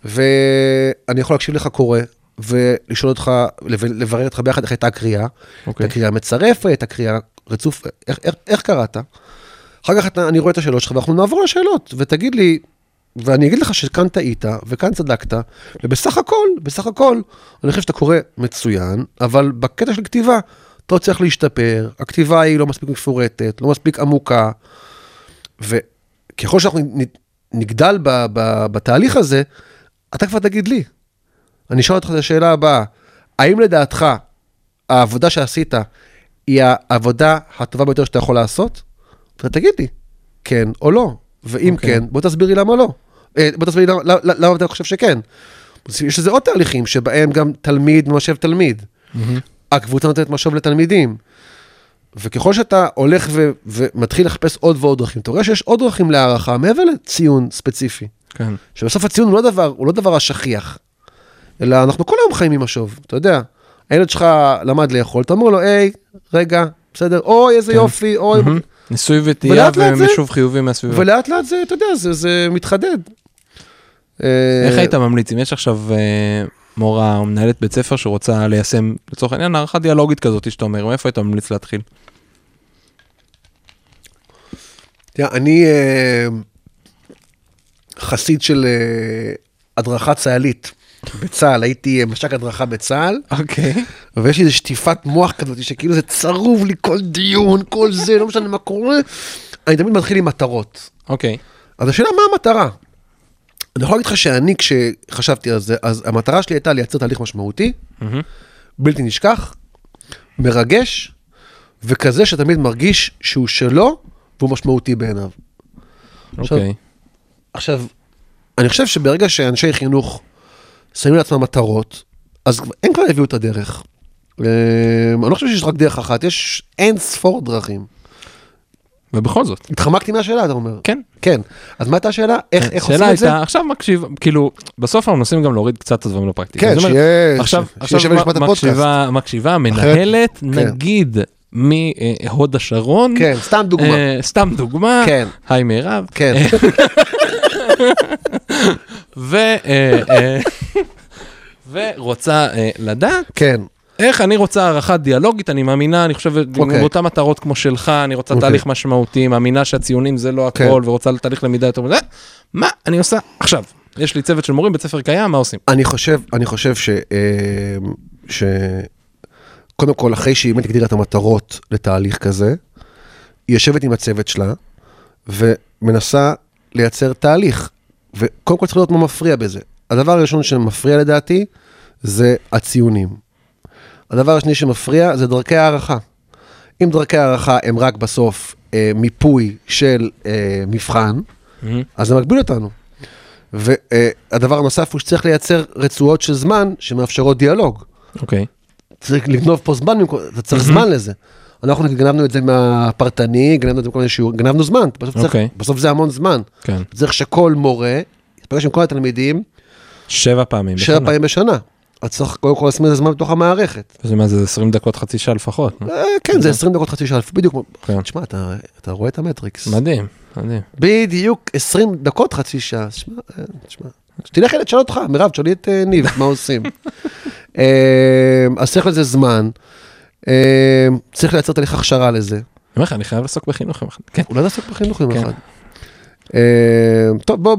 B: ואני יכול להקשיב לך קורא, ולשאול אותך, לב- לברר איתך ביחד איך הייתה הקריאה, את
C: אוקיי.
B: הקריאה המצרפת, הקריאה רצוף, איך, איך, איך קראת? אחר כך אתה, אני רואה את השאלות שלך, ואנחנו נעבור לשאלות, ותגיד לי, ואני אגיד לך שכאן טעית, וכאן צדקת, ובסך הכל, בסך הכל, אני חושב שאתה קורא מצוין, אבל בקטע של כתיבה, אתה עוד צריך להשתפר, הכתיבה היא לא מספיק מפורטת, לא מספיק עמוקה, וככל שאנחנו נגדל ב, ב, בתהליך הזה, אתה כבר תגיד לי. אני אשאל אותך את השאלה הבאה, האם לדעתך העבודה שעשית היא העבודה הטובה ביותר שאתה יכול לעשות? אתה תגיד לי, כן או לא. ואם
C: אוקיי.
B: כן, בוא תסביר לי למה לא. אה, בוא תסביר לי למה, למה, למה אתה חושב שכן. יש לזה עוד תהליכים שבהם גם תלמיד משאב תלמיד.
C: מהמם.
B: הקבוצה נותנת משאב לתלמידים. וככל שאתה הולך ו- ומתחיל לחפש עוד ועוד דרכים, אתה רואה שיש עוד דרכים להערכה מעבר לציון ספציפי.
C: כן.
B: שבסוף הציון הוא לא דבר, הוא לא דבר השכיח, אלא אנחנו כל היום חיים עם משוב, אתה יודע. הילד שלך למד לאכול, אתה אומר לו, היי, רגע, בסדר, אוי, איזה
C: כן.
B: יופי, אוי,
C: מהמם. ניסוי וטעייה ומישוב חיובי מהסביבה.
B: ולאט לאט זה, אתה יודע, זה, זה מתחדד.
C: איך
B: אה,
C: היית ממליץ אם יש עכשיו אה, מורה או מנהלת בית ספר שרוצה ליישם לצורך העניין הערכה דיאלוגית כזאת שאתה אומר מאיפה היית ממליץ להתחיל?
B: תראה, אני אה, חסיד של אה, הדרכה צה"לית בצה"ל, הייתי אה, מש"ק הדרכה בצה"ל,
C: אוקיי.
B: ויש לי איזו שטיפת מוח כזאת, שכאילו זה צרוב לי כל דיון, כל זה, לא משנה מה קורה. אני תמיד מתחיל עם מטרות.
C: אוקיי.
B: אז השאלה מה המטרה? אני יכול להגיד לך שאני, כשחשבתי על זה, אז המטרה שלי הייתה לייצר תהליך משמעותי. בלתי נשכח, מרגש, וכזה שתמיד מרגיש שהוא שלו והוא משמעותי בעיניו.
C: אוקיי.
B: עכשיו, אני חושב שברגע שאנשי חינוך שמים לעצמם מטרות, אז הם כבר הביאו את הדרך. אה, אני לא חושב שיש רק דרך אחת, יש אין ספור דרכים.
C: ובכל זאת.
B: התחמקתי מהשאלה, אתה אומר.
C: כן.
B: כן. אז מה הייתה השאלה? איך, איך עושים
C: השאלה
B: את זה?
C: הייתה עכשיו מקשיב כאילו בסוף אנחנו מנסים גם להוריד קצת את הדברים לפרקטיקה.
B: כן,
C: אומר,
B: שיהיה...
C: עכשיו, עכשיו. מקשיבה, מקשיבה, מנהלת,
B: כן.
C: נגיד מהוד השרון,
B: כן, סתם דוגמה.
C: אה, סתם דוגמה,
B: כן,
C: היי מירב,
B: כן.
C: ו, אה, אה, ורוצה לדעת
B: כן.
C: איך אני רוצה הערכה דיאלוגית, אני מאמינה, אני חושב,
B: אוקיי.
C: באותן מטרות כמו שלך, אני רוצה
B: אוקיי.
C: תהליך משמעותי, מאמינה שהציונים זה לא
B: כן.
C: הכל, ורוצה תהליך למידה יותר מזה, מה אני עושה עכשיו? יש לי צוות של מורים, בית ספר קיים, מה עושים?
B: אני חושב, אני חושב ש... אה, ש... קודם כל, אחרי שהיא באמת הגדירה את המטרות לתהליך כזה, היא יושבת עם הצוות שלה ומנסה לייצר תהליך. וקודם כל צריך לראות מה מפריע בזה. הדבר הראשון שמפריע לדעתי זה הציונים. הדבר השני שמפריע זה דרכי הערכה. אם דרכי הערכה הם רק בסוף אה, מיפוי של אה, מבחן, אז זה מגביל אותנו. והדבר הנוסף הוא שצריך לייצר רצועות של זמן שמאפשרות דיאלוג.
C: אוקיי.
B: צריך לגנוב פה זמן, אתה צריך זמן לזה. אנחנו גנבנו את זה מהפרטני, גנבנו את זה מכל מיני שיעור, גנבנו זמן, בסוף, צריך,
C: אוקיי.
B: בסוף זה המון זמן.
C: כן.
B: צריך שכל מורה יפגש עם כל התלמידים
C: שבע פעמים.
B: שבע
C: בשנה.
B: פעמים בשנה. אז צריך קודם כל לשים את הזמן בתוך המערכת.
C: זה מה זה 20 דקות חצי שעה לפחות.
B: אה, כן, זה 20 דקות חצי שעה, בדיוק.
C: כן.
B: תשמע, אתה אתה רואה את המטריקס.
C: מדהים, מדהים.
B: בדיוק 20 דקות חצי שעה. שמע, אה, תשמע. תלך ילד, תשאל אותך, מירב, תשאלי את אה, ניב, מה עושים. אז צריך לזה זמן. צריך לייצר תהליך הכשרה לזה.
C: אני אומר לך, אני חייב לעסוק בחינוך יום אחד. כן.
B: אולי נעסוק בחינוך יום
C: כן.
B: אחד. טוב, בוא,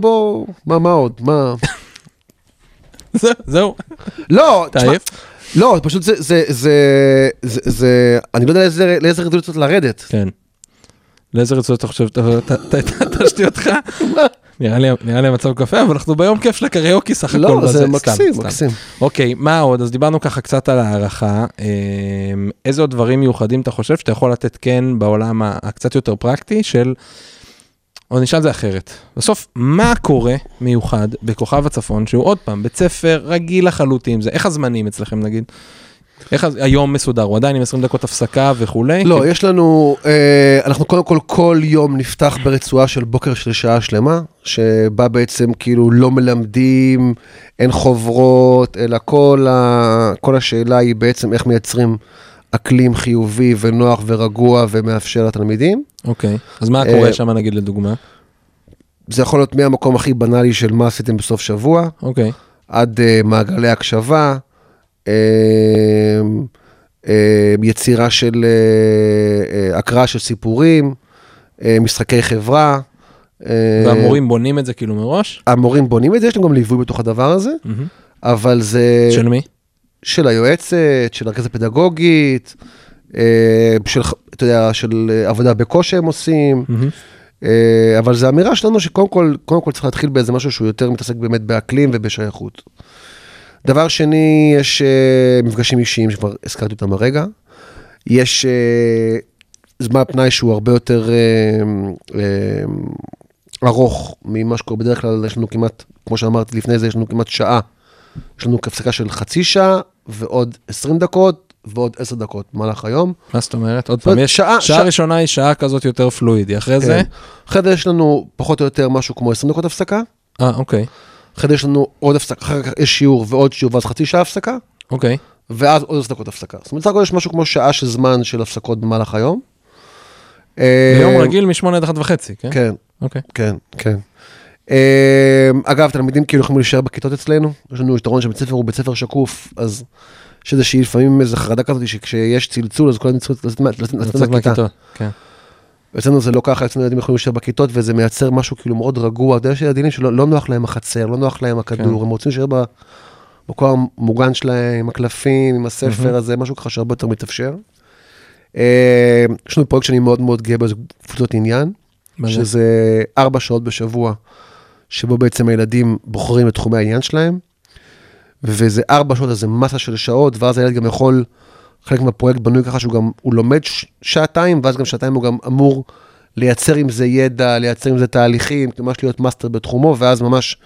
B: בוא, מה עוד? מה?
C: זהו.
B: לא,
C: אתה
B: תשמע? לא, פשוט זה, זה, זה, זה, זה, אני לא יודע לאיזה, לאיזה רזולוציות לרדת.
C: כן. לאיזה רצועות אתה חושב, תשתי אותך? נראה לי, נראה לי המצב קפה, אבל אנחנו ביום כיף של הקריוקי סך הכל.
B: לא. זה מקסים. מקסים.
C: אוקיי, מה עוד? אז דיברנו ככה קצת על הערכה. אמ, איזה עוד דברים מיוחדים אתה חושב שאתה יכול לתת כן בעולם הקצת יותר פרקטי של או נשאל את זה אחרת. בסוף, מה קורה מיוחד בכוכב הצפון, שהוא עוד פעם, בית ספר רגיל לחלוטין, זה איך הזמנים אצלכם נגיד? איך היום מסודר? הוא עדיין עם 20 דקות הפסקה וכולי?
B: לא, יש לנו, אה, אנחנו קודם כל כל יום נפתח ברצועה של בוקר של שעה שלמה, שבה בעצם כאילו לא מלמדים, אין חוברות, אלא כל, ה, כל השאלה היא בעצם איך מייצרים אקלים חיובי ונוח ורגוע ומאפשר לתלמידים.
C: אוקיי, אז מה קורה
B: אה,
C: שם נגיד לדוגמה?
B: זה יכול להיות מהמקום הכי בנאלי של מה עשיתם בסוף שבוע,
C: אוקיי,
B: עד uh, מעגלי הקשבה, uh, uh, יצירה של uh, uh, הקראה של סיפורים, uh, משחקי חברה.
C: והמורים בונים את זה כאילו מראש?
B: המורים בונים את זה, יש להם גם ליווי בתוך הדבר הזה,
C: מהמם.
B: אבל זה
C: של מי?
B: של היועצת, של הרכזת הפדגוגית, uh, של, אתה יודע, של עבודה בקושי הם עושים. אה, אבל זו אמירה שלנו שקודם כל, קודם כל צריך להתחיל באיזה משהו שהוא יותר מתעסק באמת באקלים ובשייכות. דבר שני, יש אה, מפגשים אישיים שכבר הזכרתי אותם הרגע. יש אה, זמן פנאי שהוא הרבה יותר אה, אה, ארוך ממה שקורה בדרך כלל, יש לנו כמעט, כמו שאמרתי לפני זה, יש לנו כמעט שעה. יש לנו הפסקה של חצי שעה ועוד 20 דקות ועוד 10 דקות במהלך היום.
C: מה זאת אומרת? עוד פעם, יש
B: שעה-
C: שעה
B: שעה-
C: ראשונה היא שעה כזאת יותר פלואידי, אחרי זה?
B: כן. אחרי זה יש לנו פחות או יותר משהו כמו 20 דקות הפסקה.
C: אה, אוקיי,
B: אחרי זה יש לנו עוד הפסקה, אחר כך יש שיעור ועוד שיעור ואז חצי שעה הפסקה,
C: אוקיי.
B: ואז עוד עשר דקות הפסקה. זאת אומרת, סך הכל יש משהו כמו שעה של זמן של הפסקות במהלך היום. אה,
C: ביום רגיל משמונה עד אחת וחצי, כן?
B: כן,
C: אוקיי.
B: כן, כן. אה, אגב, תלמידים כאילו יכולים להישאר בכיתות אצלנו, יש לנו יתרון שבית ספר הוא בית ספר שקוף, אז יש איזושהי לפעמים איזו חרדה כזאת שכשיש צלצול אז כולם צריכים לצאת מה- לצאת- לצאת
C: לצאת
B: מהכיתה.
C: כן.
B: אצלנו זה לא ככה, אצלנו ילדים יכולים להישאר בכיתות וזה מייצר משהו כאילו מאוד רגוע. יש ילדים שלא לא נוח להם החצר, לא נוח להם הכדור,
C: כן.
B: הם רוצים להישאר במקום המוגן שלהם, עם הקלפים, עם הספר. הזה, משהו ככה שהרבה יותר מתאפשר. אה, יש לנו פרויקט שאני מאוד מאוד גאה בו, זה קבוצות עניין? שזה ארבע שעות בשבוע, שבו בעצם הילדים בוחרים את תחומי העניין שלהם, וזה ארבע שעות, אז זה מסה של שעות, ואז הילד גם יכול, חלק מהפרויקט בנוי ככה שהוא גם, הוא לומד שעתיים, ואז גם שעתיים הוא גם אמור לייצר עם זה ידע, לייצר עם זה תהליכים, ממש להיות master בתחומו, ואז ממש,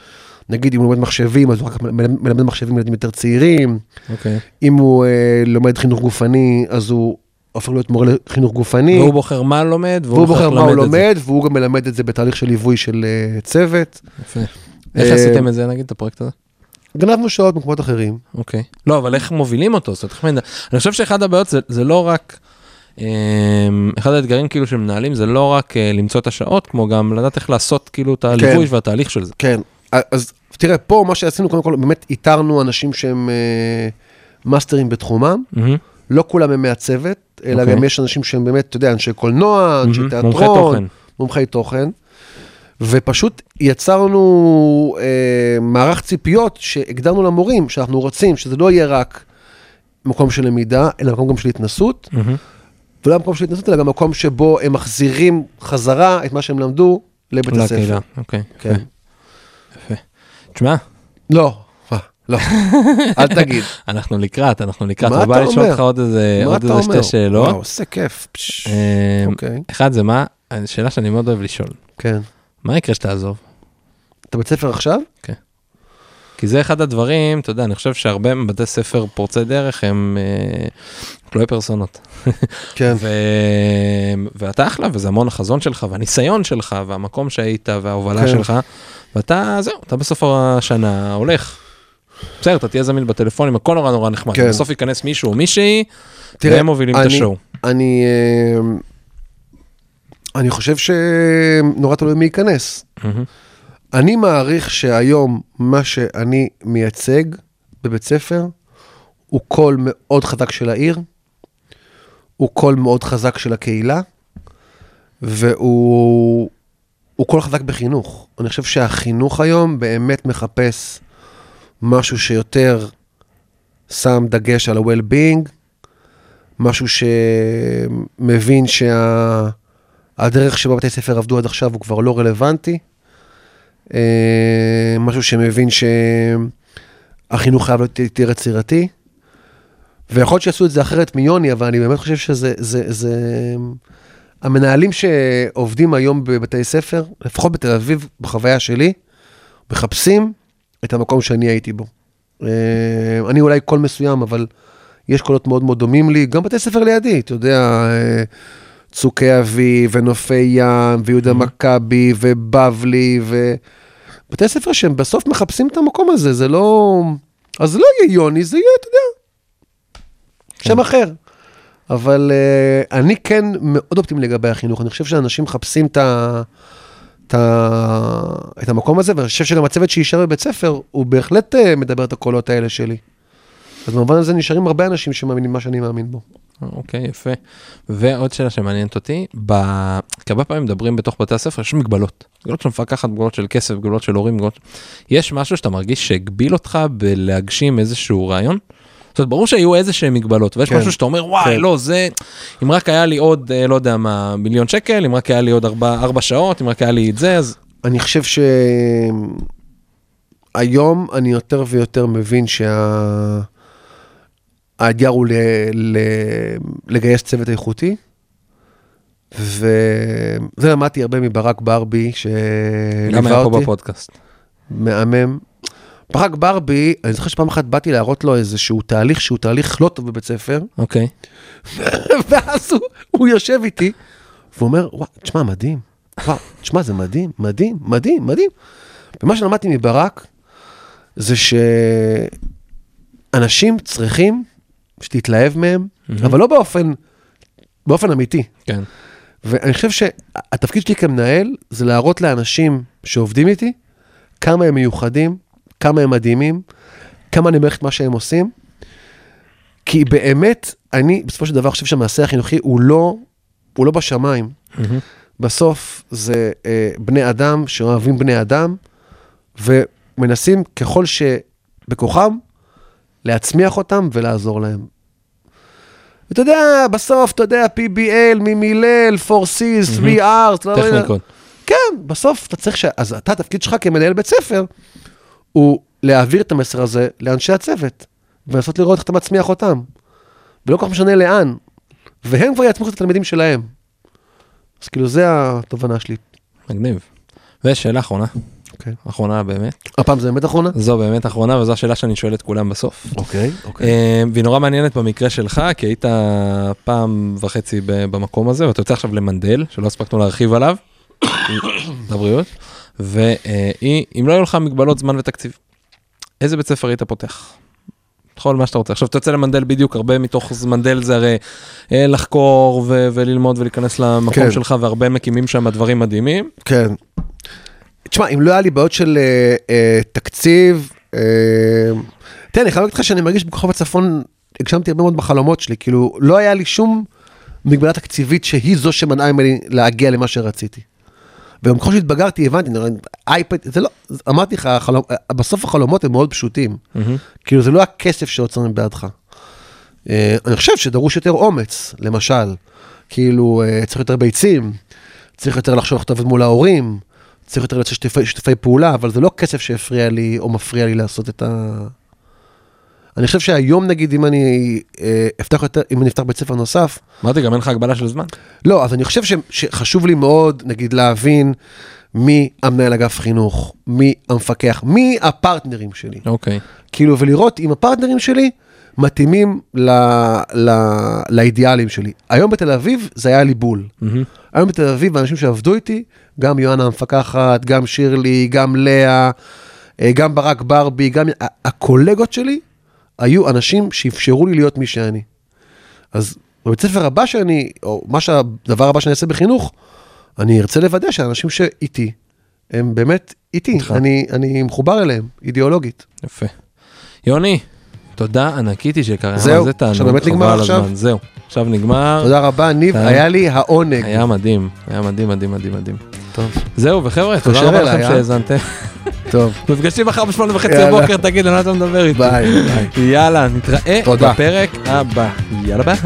B: נגיד אם הוא לומד מחשבים, אז הוא רק מלמד, מלמד מחשבים לילדים יותר צעירים,
C: אוקיי.
B: אם הוא אה, לומד חינוך גופני, אז הוא הופך להיות מורה לחינוך גופני.
C: והוא בוחר מה לומד,
B: והוא בוחר מה הוא
C: ללמד את זה.
B: לומד, והוא גם מלמד את זה בתהליך של ליווי של אה, צוות.
C: יפה. איך
B: אה,
C: עשיתם את זה, נגיד, את הפרויקט הזה?
B: גנבנו שעות במקומות אחרים.
C: אוקיי. לא, אבל איך מובילים אותו? זאת אומרת, אני חושב שאחד הבעיות זה, זה לא רק, אמ, אחד האתגרים כאילו של מנהלים זה לא רק אה, למצוא את השעות, כמו גם לדעת איך לעשות כאילו את הליווי והתהליך של זה.
B: כן, אז תראה, פה מה שעשינו, קודם כל, באמת איתרנו אנשים שהם מאסטרים בתחומם.
C: מהמם.
B: לא כולם הם מהצוות, אלא
C: אוקיי.
B: גם יש אנשים שהם באמת, אתה יודע, אנשי קולנוע, אנשי
C: מהמם.
B: תיאטרון.
C: מומחי תוכן.
B: מומחי תוכן. ופשוט יצרנו אה, מערך ציפיות שהגדרנו למורים, שאנחנו רוצים שזה לא יהיה רק מקום של למידה, אלא מקום גם של התנסות,
C: מהמם.
B: ולא מקום של התנסות, אלא גם מקום שבו הם מחזירים חזרה את מה שהם למדו לבית הספר.
C: לקהילה, אוקיי.
B: כן.
C: יפה. תשמע,
B: לא, לא, אל תגיד.
C: אנחנו לקראת, אנחנו לקראת,
B: מה
C: אבל בא
B: אתה
C: לי לשאול
B: אומר?
C: אותך עוד איזה
B: מה
C: עוד
B: אתה
C: איזה
B: אומר?
C: שתי שאלות.
B: וואו, עושה כיף.
C: אמ,
B: אוקיי,
C: אחד זה מה, שאלה שאני מאוד אוהב לשאול,
B: כן.
C: מה יקרה שתעזוב?
B: אתה בית ספר עכשיו?
C: כי זה אחד הדברים, אתה יודע, אני חושב שהרבה מבתי ספר פורצי דרך הם אה, תלויי פרסונות.
B: כן.
C: ו... ואתה אחלה, וזה המון החזון שלך, והניסיון שלך, והמקום שהיית, וההובלה
B: כן.
C: שלך, ואתה, זהו, אתה בסוף השנה הולך. בסדר, אתה תהיה זמין בטלפונים, הכל נורא נורא נחמד.
B: כן.
C: בסוף ייכנס מישהו או מישהי,
B: תראה,
C: והם מובילים את
B: אני-
C: ה show.
B: אני, אה, אני חושב שנורא תלוי מי ייכנס. אני מעריך שהיום מה שאני מייצג בבית ספר הוא קול מאוד חזק של העיר, הוא קול מאוד חזק של הקהילה, והוא הוא קול חזק בחינוך. אני חושב שהחינוך היום באמת מחפש משהו שיותר שם דגש על ה-well-being, משהו שמבין שהדרך שבה בתי ספר עבדו עד עכשיו הוא כבר לא רלוונטי. אה, משהו שמבין שהחינוך חייב להיות יותר יצירתי. ויכול להיות שיעשו את זה אחרת מיוני, אבל אני באמת חושב שזה, זה, זה, המנהלים שעובדים היום בבתי ספר, לפחות בתל אביב, בחוויה שלי, מחפשים את המקום שאני הייתי בו. אה, אני אולי קול מסוים, אבל יש קולות מאוד מאוד דומים לי, גם בתי ספר לידי, אתה יודע, אה, צוקי אבי, ונופי ים, ויהודה מכבי, ובבלי, ובתי ספר שהם בסוף מחפשים את המקום הזה, זה לא... אז זה לא יהיה יוני, זה יהיה, אתה יודע, שם אחר. אבל uh, אני כן מאוד אופטימי לגבי החינוך, אני חושב שאנשים מחפשים את, ה, את, ה, את המקום הזה, ואני חושב שגם הצוות שיישאר בבית ספר, הוא בהחלט uh, מדבר את הקולות האלה שלי. אז במובן הזה נשארים הרבה אנשים שמאמינים מה שאני מאמין בו.
C: אוקיי, יפה. ועוד שאלה שמעניינת אותי, ב... כי הרבה פעמים מדברים בתוך בתי הספר, יש מגבלות. מגבלות של מפקחת, מגבלות של כסף, מגבלות של הורים, מגבלות... יש משהו שאתה מרגיש שהגביל אותך בלהגשים איזשהו רעיון? זאת אומרת, ברור שהיו איזה שהם מגבלות, ויש
B: כן.
C: משהו שאתה אומר, וואי,
B: כן.
C: לא, זה... אם רק היה לי עוד, אה, לא יודע מה, מיליון שקל, אם רק היה לי עוד ארבע, ארבע שעות, אם רק היה לי את זה, אז...
B: אני חושב שהיום אני יותר ויותר מבין שה... האתגר הוא ל... ל... לגייס צוות איכותי, וזה למדתי הרבה מברק ברבי,
C: גם
B: שליווה
C: היה פה
B: אותי,
C: בפודקאסט.
B: מהמם. ברק ברבי, אני זוכר שפעם אחת באתי להראות לו איזשהו תהליך שהוא תהליך לא טוב בבית ספר,
C: אוקיי.
B: ואז הוא, הוא יושב איתי, והוא אומר, וואי, תשמע, מדהים. וואו, תשמע, זה מדהים, מדהים, מדהים, מדהים. ומה שלמדתי מברק, זה שאנשים צריכים שתתלהב מהם, אבל לא באופן, באופן אמיתי.
C: כן.
B: ואני חושב שהתפקיד שלי כמנהל, זה להראות לאנשים שעובדים איתי, כמה הם מיוחדים, כמה הם מדהימים, כמה אני מעריך את מה שהם עושים. כי באמת, אני בסופו של דבר חושב שהמעשה החינוכי הוא לא, הוא לא בשמיים.
C: מהמם.
B: בסוף זה אה, בני אדם שאוהבים בני אדם, ומנסים ככל שבכוחם להצמיח אותם ולעזור להם. ואתה יודע, בסוף, אתה יודע, PBL, ממילל, 4Cs, 3Rs, לא יודע.
C: טכניקות.
B: כן, בסוף אתה צריך ש... אז אתה, התפקיד שלך כמנהל בית ספר, הוא להעביר את המסר הזה לאנשי הצוות, ולנסות לראות איך אתה מצמיח אותם. ולא כל כך משנה לאן. והם כבר יצמיחו את התלמידים שלהם. אז כאילו, זה התובנה שלי.
C: מגניב. ושאלה אחרונה,
B: אוקיי.
C: אחרונה באמת.
B: הפעם זה באמת אחרונה?
C: זו באמת אחרונה, וזו השאלה שאני שואל את כולם בסוף.
B: אוקיי, אוקיי.
C: אה, והיא נורא מעניינת במקרה שלך, כי היית פעם וחצי במקום הזה, ואתה יוצא עכשיו למנדל, שלא הספקנו להרחיב עליו, לבריאות, והיא, אם לא היו לך מגבלות זמן ותקציב, איזה בית ספר היית פותח? תחול מה שאתה רוצה. עכשיו אתה יוצא למנדל בדיוק, הרבה מתוך מנדל זה הרי אה, לחקור ו- וללמוד ולהיכנס למקום
B: כן.
C: שלך, והרבה מקימים שם דברים מדהימים.
B: כן. תשמע, אם לא היה לי בעיות של אה, אה, תקציב, אה, תראה, אני חייב להגיד לך שאני מרגיש בכוכב הצפון, הגשמתי הרבה מאוד בחלומות שלי, כאילו, לא היה לי שום מגבלה תקציבית שהיא זו שמנעה ממני להגיע למה שרציתי. וגם ככל שהתבגרתי, הבנתי, אייפד, זה לא, אמרתי לך, החלום, בסוף החלומות הם מאוד פשוטים.
C: מהמם.
B: כאילו, זה לא הכסף שעוצרים בעדך. אה, אני חושב שדרוש יותר אומץ, למשל. כאילו, אה, צריך יותר ביצים, צריך יותר לחשוב איך עובד מול ההורים, צריך יותר לצאת שיתופי פעולה, אבל זה לא כסף שהפריע לי או מפריע לי לעשות את ה... אני חושב שהיום, נגיד, אם אני אה, אפתח יותר, אם אני אפתח בית ספר נוסף,
C: אמרתי, גם אין לך הגבלה של זמן.
B: לא, אז אני חושב ש, שחשוב לי מאוד, נגיד, להבין מי המנהל אגף חינוך, מי המפקח, מי הפרטנרים שלי.
C: אוקיי.
B: כאילו, ולראות אם הפרטנרים שלי מתאימים ל, ל, לאידיאלים שלי. היום בתל אביב זה היה לי בול.
C: מהמם.
B: היום בתל אביב, האנשים שעבדו איתי, גם יואנה המפקחת, גם שירלי, גם לאה, אה, גם ברק ברבי, גם הקולגות שלי, היו אנשים שאפשרו לי להיות מי שאני. אז בבית ספר הבא שאני, או מה שהדבר הבא שאני אעשה בחינוך, אני ארצה לוודא שהאנשים שאיתי, הם באמת איתי. אני, אני מחובר אליהם, אידיאולוגית.
C: יפה. יוני, תודה ענקית היא שקרה.
B: זהו,
C: זה תענוג,
B: עכשיו באמת נגמר עכשיו?
C: הזמן. זהו, עכשיו נגמר.
B: תודה רבה, ניב. היה לי העונג.
C: היה מדהים, היה מדהים, מדהים, מדהים, מדהים.
B: טוב,
C: זהו, וחבר'ה, תודה רבה לכם? שהאזנתם.
B: טוב,
C: מפגשים מחר בשמונה וחצי. בבוקר, תגיד, על מה אתה מדבר איתי?
B: ביי, ביי.
C: יאללה, נתראה. בפרק הבא. יאללה ביי.